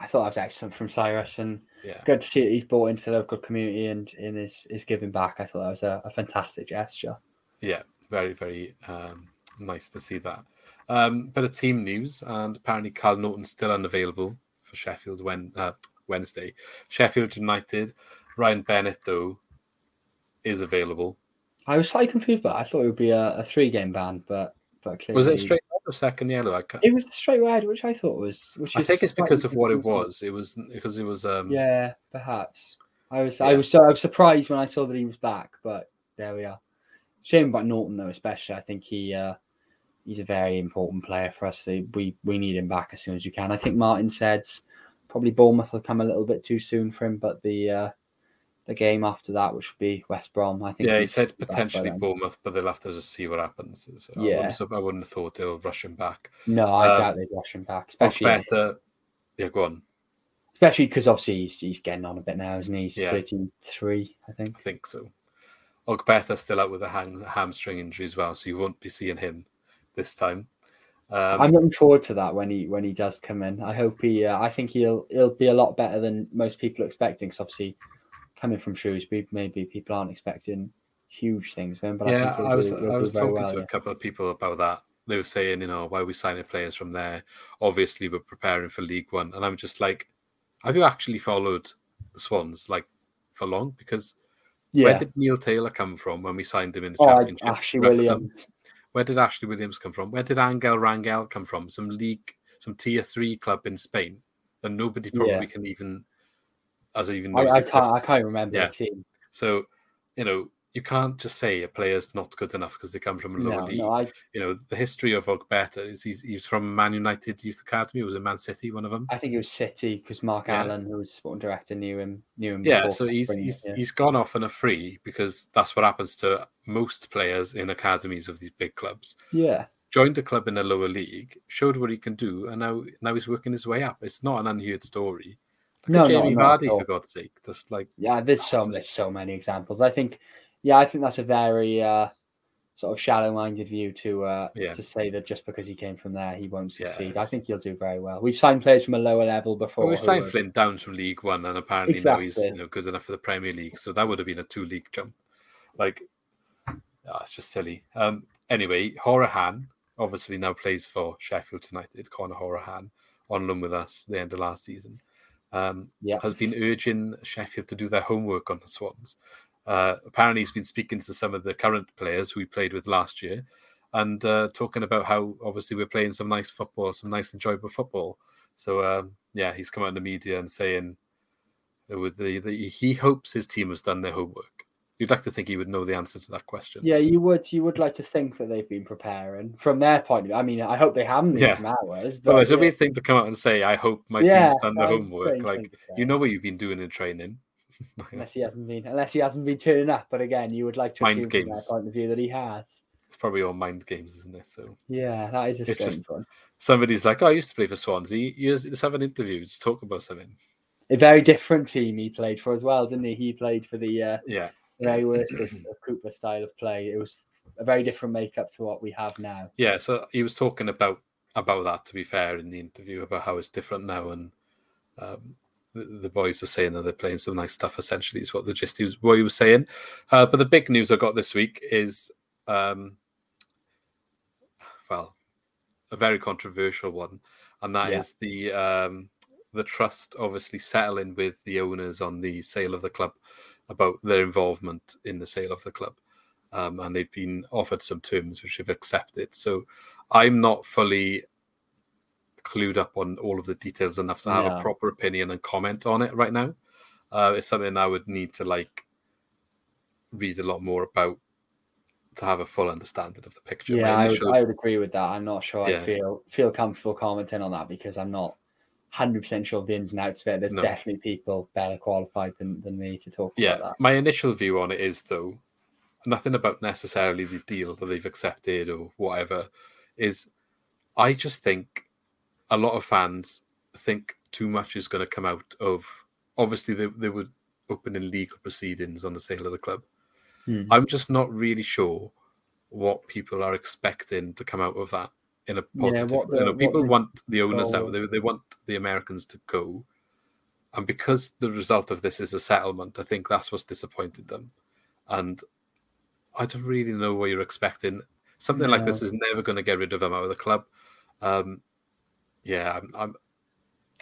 I thought that was excellent from Cyrus, and Yeah. good to see that he's brought into the local community and in is is giving back. I thought that was a, a fantastic gesture. Yeah, very, very um, nice to see that. Um, bit of team news, and apparently Carl Naughton's still unavailable for Sheffield when uh, Wednesday. Sheffield United, Ryan Bennett though is available. I was slightly confused, but I thought it would be a, a three game ban, but but clearly Was it straight or second yellow? I, can't, It was a straight red, which I thought was. Which I think it's because of what it was. It was because it was. Um, Yeah, perhaps. I was I was so I was surprised when I saw that he was back, but there we are. Shame about Naughton though, especially. I think he uh, he's a very important player for us. So we we need him back as soon as we can. I think Martin said probably Bournemouth will come a little bit too soon for him, but the uh, the game after that, which would be West Brom, I think. Yeah, he said potentially. Bournemouth, but they'll have to just see what happens. So I, Yeah. wouldn't, I wouldn't have thought they'll rush him back. No, I Um, doubt they'd rush him back, especially better. Yeah, go on. especially because obviously he's, he's getting on a bit now, isn't he? He's Yeah. thirty three, I think. I think so. Ogbeta's still out with a hang, hamstring injury as well, so you won't be seeing him this time. Um, I'm looking forward to that when he when he does come in. I hope he. Uh, I think he'll he'll be a lot better than most people are expecting. Because obviously, coming from Shrewsbury, maybe people aren't expecting huge things from him. But yeah, I, think I was do- I was talking well, to yeah. a couple of people about that. They were saying, you know, why are we signing players from there? Obviously, we're preparing for League One, and I'm just like, have you actually followed the Swans like for long? Because where did Neil Taylor come from when we signed him in the Oh, championship? Ashley Williams. Where did Ashley Williams come from? Where did Angel Rangel come from? Some league, some tier three club in Spain that nobody probably Yeah. can even, as even I, I can't. I can't remember Yeah. the team. So, you know, you can't just say a player's not good enough because they come from a lower No, league. no. I You know, the history of Ogbeta is he's, he's from Man United Youth Academy. He was it Man City? One of them. I think it was City because Mark Yeah. Allen, who was sporting director, knew him. Knew him. Yeah, so he's bringing it, he's yeah. he's gone off on a free because that's what happens to most players in academies of these big clubs. yeah. Joined a club in a lower league, showed what he can do, and now now he's working his way up. It's not an unheard story. Look No, Jamie Vardy for God's sake. Just like Yeah, there's so Just- there's so many examples. I think, yeah, I think that's a very uh, sort of shallow-minded view to uh, Yeah. to say that just because he came from there, he won't succeed. I think he'll do very well. We've signed players from a lower level before. well, we signed Flynn Downes from League One, and apparently now he's you know good enough for the Premier League. So that would have been a two-league jump. Like, ah, it's just silly. Um, anyway, Hourihane obviously now plays for Sheffield United. Conor Hourihane on loan with us the end of last season. Um, Yeah. has been urging Sheffield to do their homework on the Swans. Uh, apparently, he's been speaking to some of the current players who we played with last year, and uh, talking about how obviously we're playing some nice football, some nice enjoyable football. So um, yeah, he's come out in the media and saying with the, the he hopes his team has done their homework. You'd like to think he would know the answer to that question. Yeah, you would you would like to think that they've been preparing from their point of view. I mean, I hope they haven't been Yeah. from ours. But But it's a weird thing to come out and say, I hope my Yeah, team's done their that is a homework. Like thing to say. you know what you've been doing in training. *laughs* unless he hasn't been unless he hasn't been turning up. But again, you would like to Mind assume from their games. point of view that he has. It's probably all mind games, isn't it? So Yeah, that is a It's strange just- one. somebody's like, "Oh, I used to play for Swansea. You just have an interview, just talk about something." A very different team he played for as well, didn't he? He played for the uh, Yeah, very worst of, of Cooper style of play. It was a very different makeup to what we have now. yeah. So he was talking about about that. To be fair, in the interview about how it's different now, and um, the, the boys are saying that they're playing some nice stuff. Essentially, is what the gist he was what he was saying. Uh, but the big news I got this week is, um, well, a very controversial one, and that is Yeah. the um, the trust obviously settling with the owners on the sale of the club about their involvement in the sale of the club. Um, and they've been offered some terms which they've accepted. So I'm not fully clued up on all of the details enough to have No. a proper opinion and comment on it right now. Uh, it's something I would need to like read a lot more about to have a full understanding of the picture. Yeah, I would, I would agree with that. I'm not sure Yeah. I feel feel comfortable commenting on that because I'm not hundred percent sure of the ins and outs of it. There's No. definitely people better qualified than, than me to talk yeah, about that. my initial view on it is though nothing about necessarily the deal that they've accepted or whatever. Is I just think a lot of fans think too much is going to come out of. Obviously, they they would open opening legal proceedings on the sale of the club. Hmm. I'm just not really sure what people are expecting to come out of that in a positive. what the- you know, people the want the owners goal- out. They, they want the Americans to go, and because the result of this is a settlement, I think that's what's disappointed them. And I don't really know what you're expecting. Something like this is never going to get rid of them out of the club. Um, yeah, I'm, I'm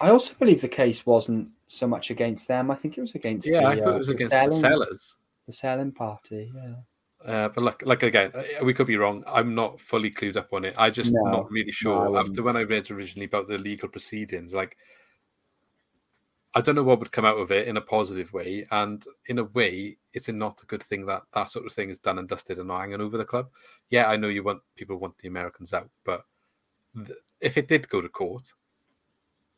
I also believe the case wasn't so much against them. I think it was against yeah, the, I thought uh, it was the against the selling- sellers. the selling party. Yeah. Uh, but like, like again, uh, we could be wrong. I'm not fully clued up on it. I just No, not really sure. wouldn't. After when I read originally about the legal proceedings, like I don't know what would come out of it in a positive way, and in a way, it's not a good thing that that sort of thing is done and dusted and not hanging over the club. Yeah, I know you want people want the Americans out, but th- if it did go to court,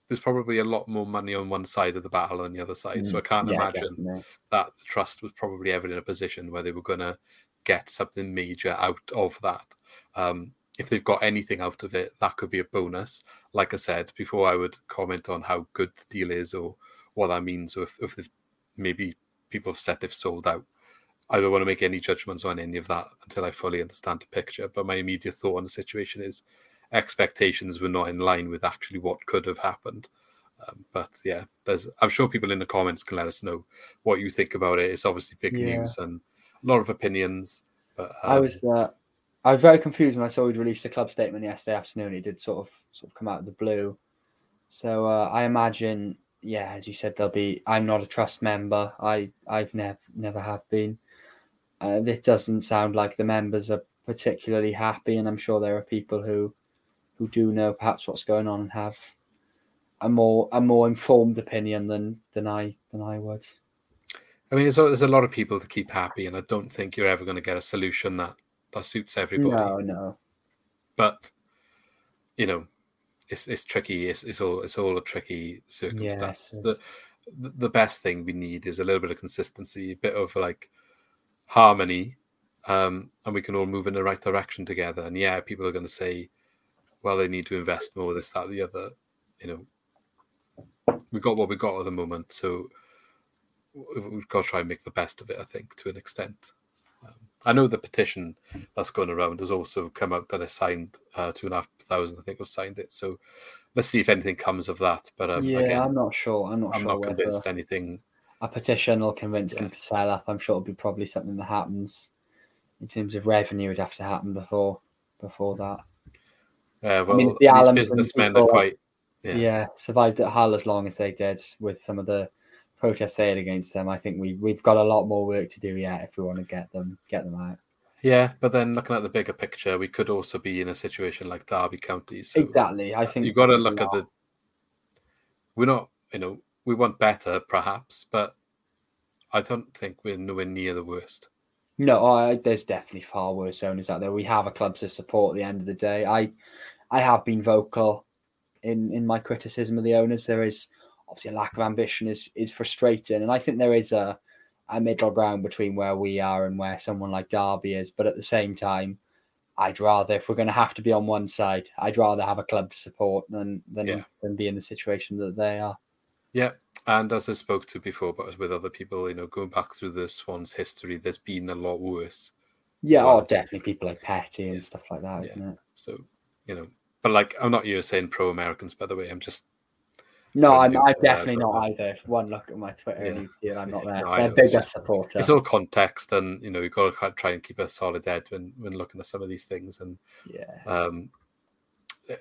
there's probably a lot more money on one side of the battle than the other side. So I can't Mm, Yeah, imagine definitely. that the trust was probably ever in a position where they were going to get something major out of that. Um, if they've got anything out of it, that could be a bonus. Like I said before, I would comment on how good the deal is or what that means, or if, if they've, maybe people have said they've sold out. I don't want to make any judgments on any of that until I fully understand the picture. But my immediate thought on the situation is expectations were not in line with actually what could have happened. Um, but yeah, there's. I'm sure people in the comments can let us know what you think about it. It's obviously big Yeah. news and lot of opinions. But I um, was uh, I was very confused when I saw he'd released a club statement yesterday afternoon. It did sort of sort of come out of the blue. So uh, I imagine, yeah, as you said, there'll be. I'm not a trust member. I I've never never have been. Uh, this doesn't sound like the members are particularly happy, and I'm sure there are people who who do know perhaps what's going on and have a more a more informed opinion than than I than I would. I mean, there's, a- there's a lot of people to keep happy, and I don't think you're ever going to get a solution that that suits everybody. No, no. But you know, it's it's tricky. It's it's all it's all a tricky circumstance. Yes, the the the best thing we need is a little bit of consistency, a bit of like harmony, um, and we can all move in the right direction together. And yeah, people are going to say, well, they need to invest more, this, that, the other. You know, we got what we got at the moment, so we've got to try and make the best of it. I think to an extent. Um, I know the petition that's going around has also come out that has signed uh, two and a half thousand. I think have signed it. So let's see if anything comes of that. But um, yeah, again, I'm not sure. I'm not I'm sure not convinced anything. a petition will convince them to sell up. I'm sure it'll be probably something that happens in terms of revenue. Would have to happen before before that. Uh, well, mean, the these businessmen are quite. Yeah. Yeah. survived at Hull as long as they did with some of the protests they had against them. I think we we've got a lot more work to do yet if we want to get them get them out. Yeah, but then looking at the bigger picture, we could also be in a situation like Derby County. So exactly. I think you've got to look at the. We're not, you know, we want better, perhaps, but I don't think we're nowhere near the worst. No, I, there's definitely far worse owners out there. We have a club to support at the end of the day. I I have been vocal in in my criticism of the owners. There is obviously a lack of ambition is is frustrating, and I think there is a a middle ground between where we are and where someone like Derby is. But at the same time, I'd rather if we're going to have to be on one side, I'd rather have a club to support than than Yeah. than be in the situation that they are. Yeah, and as I spoke to before, but with other people, you know, going back through the Swans' history, there's been a lot worse. Yeah, oh, well. oh, definitely people like Petty and stuff like that, Yeah. not it? So, you know, but like, I'm not here saying pro Americans, by the way. I'm just No, I'm, I'm definitely not either. If One look at my Twitter Yeah. and you I'm not *laughs* there. No, They're know, it's bigger supporter. it's all context, and you know, you've got to try and keep a solid head when when looking at some of these things, and yeah, um,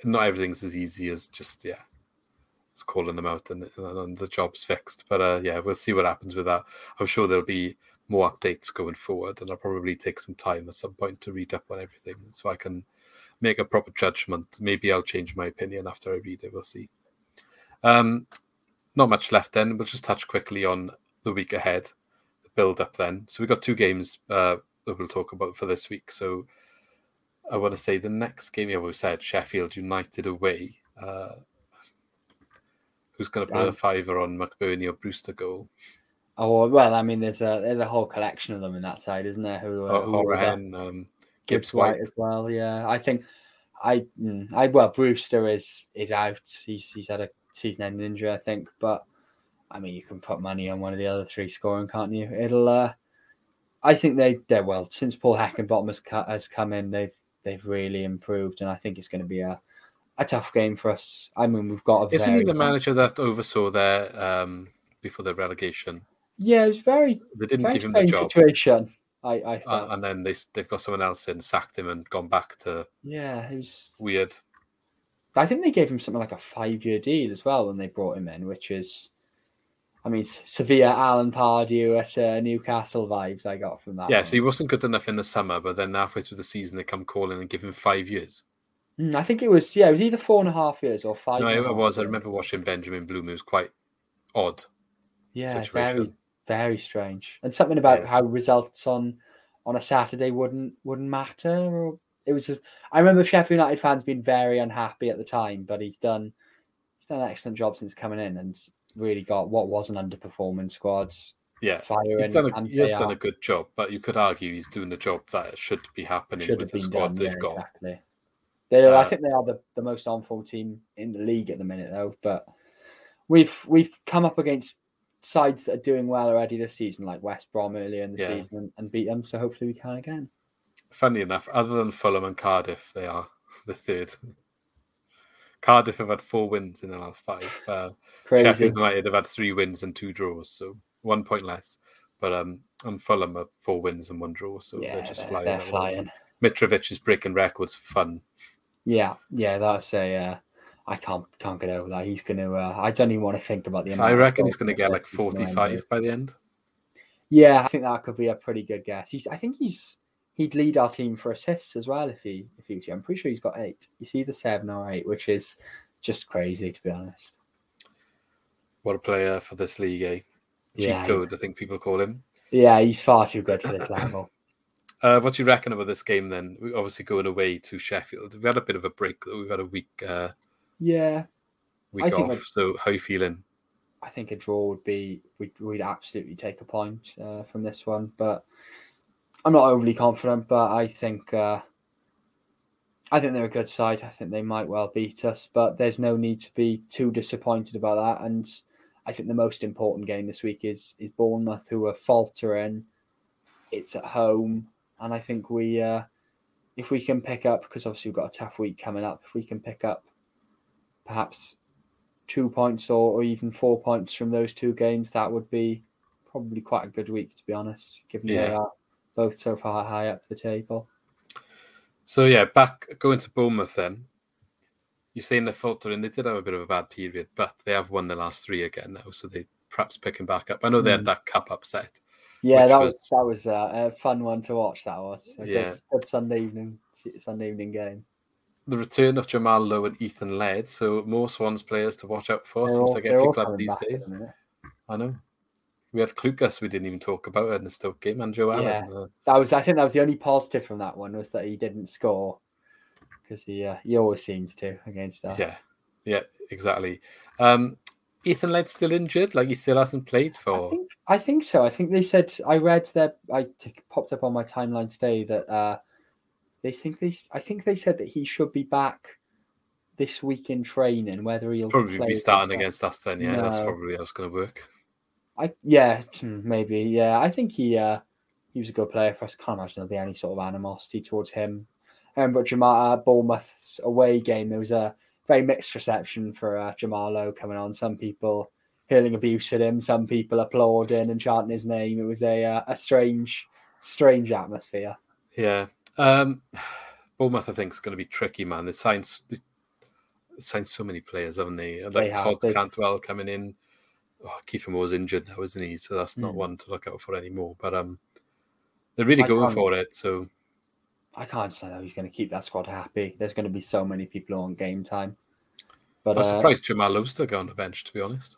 not everything's as easy as just yeah, it's calling them out and, and the job's fixed. But uh, yeah, we'll see what happens with that. I'm sure there'll be more updates going forward, and I'll probably take some time at some point to read up on everything so I can make a proper judgment. Maybe I'll change my opinion after I read it. We'll see. Um, not much left then. We'll just touch quickly on the week ahead, the build up then. So we've got two games uh, that we'll talk about for this week. So I want to say the next game, yeah, we've said Sheffield United away. Uh, who's going to put a fiver on McBurnie or Brewster goal? Oh well, I mean, there's a there's a whole collection of them in that side, isn't there? Who, uh, Uh, who? Horan, um, Gibbs White White. as well. Yeah, I think I mm, I well Brewster is is out. He's he's had a season-ending injury, I think. But I mean, you can put money on one of the other three scoring, can't you? It'll. uh I think they they're well since Paul Heckingbottom has cut, has come in. They've they've really improved, and I think it's going to be a a tough game for us. I mean, we've got a Isn't very he the manager that oversaw their um, before the relegation? yeah, it's very They didn't very give him the job, situation. I I uh, and then they they've got someone else in, sacked him, and gone back to yeah, it was weird. I think they gave him something like a five-year deal as well when they brought him in, which is, I mean, severe Alan Pardew at uh, Newcastle vibes I got from that. Yeah, one. so he wasn't good enough in the summer, but then halfway through the season they come calling and give him five years. Mm, I think it was yeah, it was either four and a half years or five. no, it was. I remember watching Benjamin Bloom. It was quite odd. Yeah, situation. very very strange, and something about Yeah. how results on on a Saturday wouldn't wouldn't matter, or it was just. I remember Sheffield United fans being very unhappy at the time, but he's done he's done an excellent job since coming in and really got what was an underperforming squads Yeah, firing. he's done a, and he has done a good job, but you could argue he's doing the job that should be happening should with the squad done. they've yeah, got. Exactly. They, I Uh, think they are the, the most on form team in the league at the minute, though. But we've we've come up against sides that are doing well already this season, like West Brom earlier in the Yeah. season, and, and beat them. So hopefully we can again. Funny enough, other than Fulham and Cardiff, they are *laughs* the third. Cardiff have had four wins in the last five. Uh. Sheffield United have had three wins and two draws, so one point less. But um, and Fulham have four wins and one draw, so yeah, they're just they're, flying. they're flying. Mitrovic is breaking records for fun. Yeah, yeah, that's a. Uh, I can't can't get over that. He's going to. Uh, I don't even want to think about the. So I reckon he's going to get like he's gonna end with. forty-five by the end. Yeah, I think that could be a pretty good guess. He's. I think he's. He'd lead our team for assists as well if he if he was. I'm pretty sure he's got eight. You see the seven or eight, which is just crazy to be honest. What a player for this league, eh? Cheat Yeah, code, I think people call him. Yeah, he's far too good for this level. *laughs* *laughs* Uh, what do you reckon about this game then? We obviously going away to Sheffield. We've had a bit of a break though. We've had a week uh, Yeah, week I think off. that- So how you feeling? I think a draw would be we'd, we'd absolutely take a point uh, from this one, but I'm not overly confident. But I think uh, I think they're a good side. I think they might well beat us, but there's no need to be too disappointed about that. And I think the most important game this week is is Bournemouth, who are faltering. It's at home, and I think we, uh, if we can pick up, because obviously we've got a tough week coming up, if we can pick up perhaps two points or, or even four points from those two games, that would be probably quite a good week, to be honest, given Yeah. they are both so far high up the table. So yeah, back going to Bournemouth then. You're saying they're faltering. They did have a bit of a bad period, but they have won the last three again now, so they perhaps picking back up. I know they had Mm. that cup upset. Yeah, that was, was- that was uh, a fun one to watch. That was a Yeah. good, good Sunday evening Sunday evening game. The return of Jamal Lowe and Ethan Laird, so more Swans players to watch out for. They're Seems all- like every club these back at the days. I know. We had Clucas we didn't even talk about in the Stoke game, and Joe Yeah. Allen. Uh, That was I think that was the only positive from that one was that he didn't score because he uh, he always seems to against us. yeah, yeah, exactly. Um, Ethan Laird still injured, like he still hasn't played I for. think I think so. I think they said I read that I t- popped up on my timeline today that uh, they think they I think they said that he should be back this week in training. Whether he'll Probably be starting against us then. Yeah, that's probably how it's going to work. I yeah hmm, maybe yeah. I think he uh, he was a good player for us. Can't imagine there'll be any sort of animosity towards him. Um, but Jamal uh, Bournemouth's away game, there was a very mixed reception for uh, Jamal Lowe coming on. Some people hurling abuse at him, some people applauding and chanting his name. It was a uh, a strange, strange atmosphere. Yeah. Um, Bournemouth, I think, is going to be tricky, man. They signed, they signed so many players, haven't they? Like They have. Todd Cantwell coming in. Oh, Kieffer Moore's injured now, isn't he? So that's not Mm. one to look out for anymore. But um, they're really I going for it. So I can't understand how he's going to keep that squad happy. There's going to be so many people on game time. But I'm uh, surprised Jamal Lowe's still got on the bench, to be honest.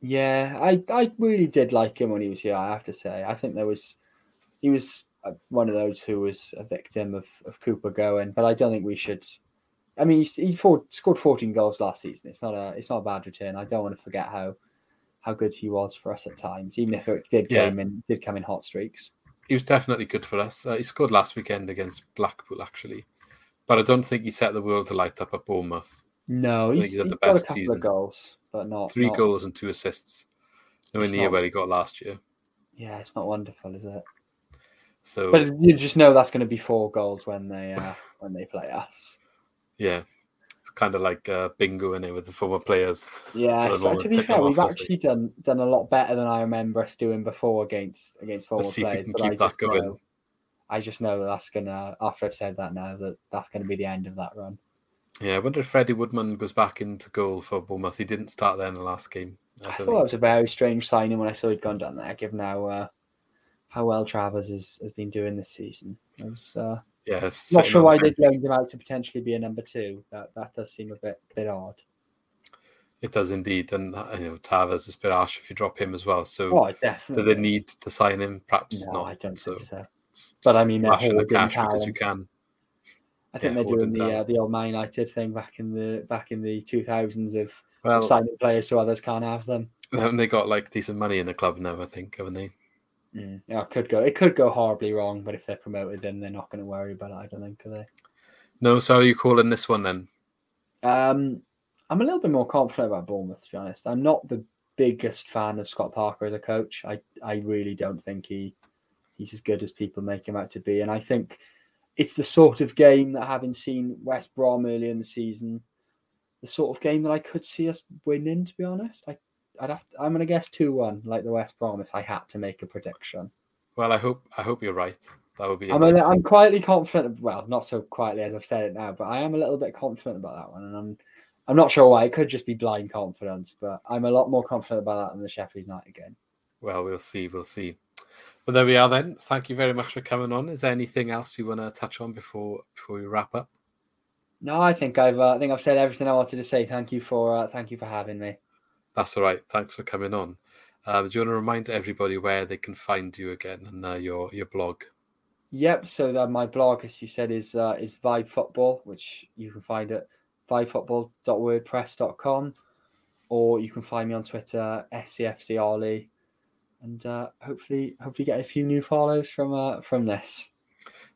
Yeah, I, I really did like him when he was here. I have to say, I think there was he was uh, one of those who was a victim of, of Cooper going, but I don't think we should. I mean, he fought, scored 14 goals last season. It's not a it's not a bad return. I don't want to forget how how good he was for us at times, even if it did Yeah. come in did come in hot streaks. He was definitely good for us. Uh, he scored last weekend against Blackpool, actually. But I don't think he set the world to light up at Bournemouth. No, he's, he's had he's the got a best couple season. of goals, but not Three not- goals and two assists. Nowhere It's near not- where he got last year. Yeah, it's not wonderful, is it? So But you just know that's going to be four goals when they uh, *laughs* when they play us. yeah, kind of like uh, bingo in it with the former players. Yeah, so to be fair, we've actually done done a lot better than I remember us doing before against against former Let's see if we can keep I that just going. Know, I just know that that's gonna. After I've said that now, that that's gonna be the end of that run. Yeah, I wonder if Freddie Woodman goes back into goal for Bournemouth. He didn't start there in the last game. I I, thought think- that was a very strange signing when I saw he'd gone down there, given how uh, how well Travers has, has been doing this season. I was uh, it's not sure why they bench. loaned him out to potentially be a number two. That that does seem a bit bit odd. It does indeed, and uh, you know Travers is a bit harsh if you drop him as well. So Oh, do definitely. they need to sign him? Perhaps no, not. I don't so think so. But I mean, they're flashing the cash because you can. I think Yeah, they're doing the uh, the old Man United thing back in the back in the two thousands of, of Well, signing players so others can't have them. haven't *laughs* they got like decent money in the club now? I think haven't they? Mm. Yeah, it could go it could go horribly wrong, but if they're promoted, then they're not going to worry about it. I don't think, are they? No. So are you calling this one then? Um, I'm a little bit more confident about Bournemouth, to be honest. I'm not the biggest fan of Scott Parker as a coach. I, I really don't think he he's as good as people make him out to be. And I think it's the sort of game that having seen West Brom earlier in the season, the sort of game that I could see us winning, to be honest. I I'd have to, I'm gonna guess two one, like the West Brom, if I had to make a prediction. Well, I hope I hope you're right. That would be. I'm, li- nice- I'm quietly confident. Well, not so quietly as I've said it now, but I am a little bit confident about that one, and I'm I'm not sure why. It could just be blind confidence, but I'm a lot more confident about that than the Sheffield United game. Well, we'll see. We'll see. But there we are then. Thank you very much for coming on. Is there anything else you want to touch on before before we wrap up? No, I think I've uh, I think I've said everything I wanted to say. Thank you for uh, thank you for having me. That's all right. Thanks for coming on. Uh, do you want to remind everybody where they can find you again and uh, your your blog? Yep. So my blog, as you said, is uh, is Vibe Football, which you can find at vibefootball.wordpress.com, or you can find me on Twitter, SCFC and uh, hopefully hopefully get a few new follows from uh, from this.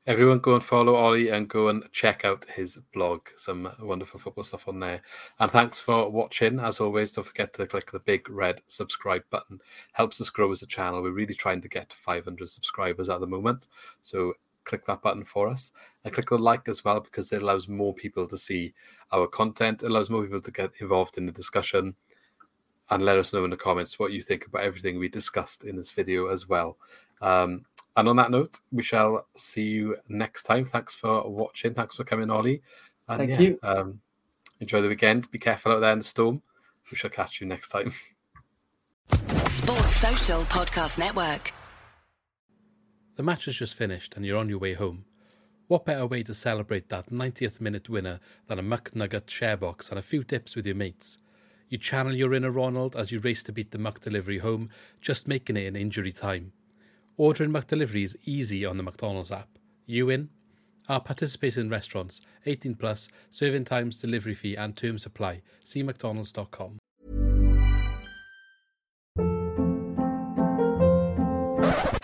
Everyone go and follow Ollie and go and check out his blog. Some wonderful football stuff on there. And thanks for watching. As always, don't forget to click the big red subscribe button. Helps us grow as a channel. We're really trying to get to 500 subscribers at the moment. So click that button for us and click the like as well because it allows more people to see our content. It allows more people to get involved in the discussion and let us know in the comments what you think about everything we discussed in this video as well. Um, and on that note, we shall see you next time. Thanks for watching. Thanks for coming, Ollie. And Thank yeah, you. Um, enjoy the weekend. Be careful out there in the storm. We shall catch you next time. *laughs* Sports Social Podcast Network. The match has just finished and you're on your way home. What better way to celebrate that 90th minute winner than a McNugget share box and a few dips with your mates? You channel your inner Ronald as you race to beat the McDelivery home, just making it in injury time. Ordering McDelivery is easy on the McDonald's app. You in? Our participating restaurants, 18 plus, serving times, delivery fee, and term supply. See McDonald's.com.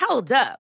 Hold up.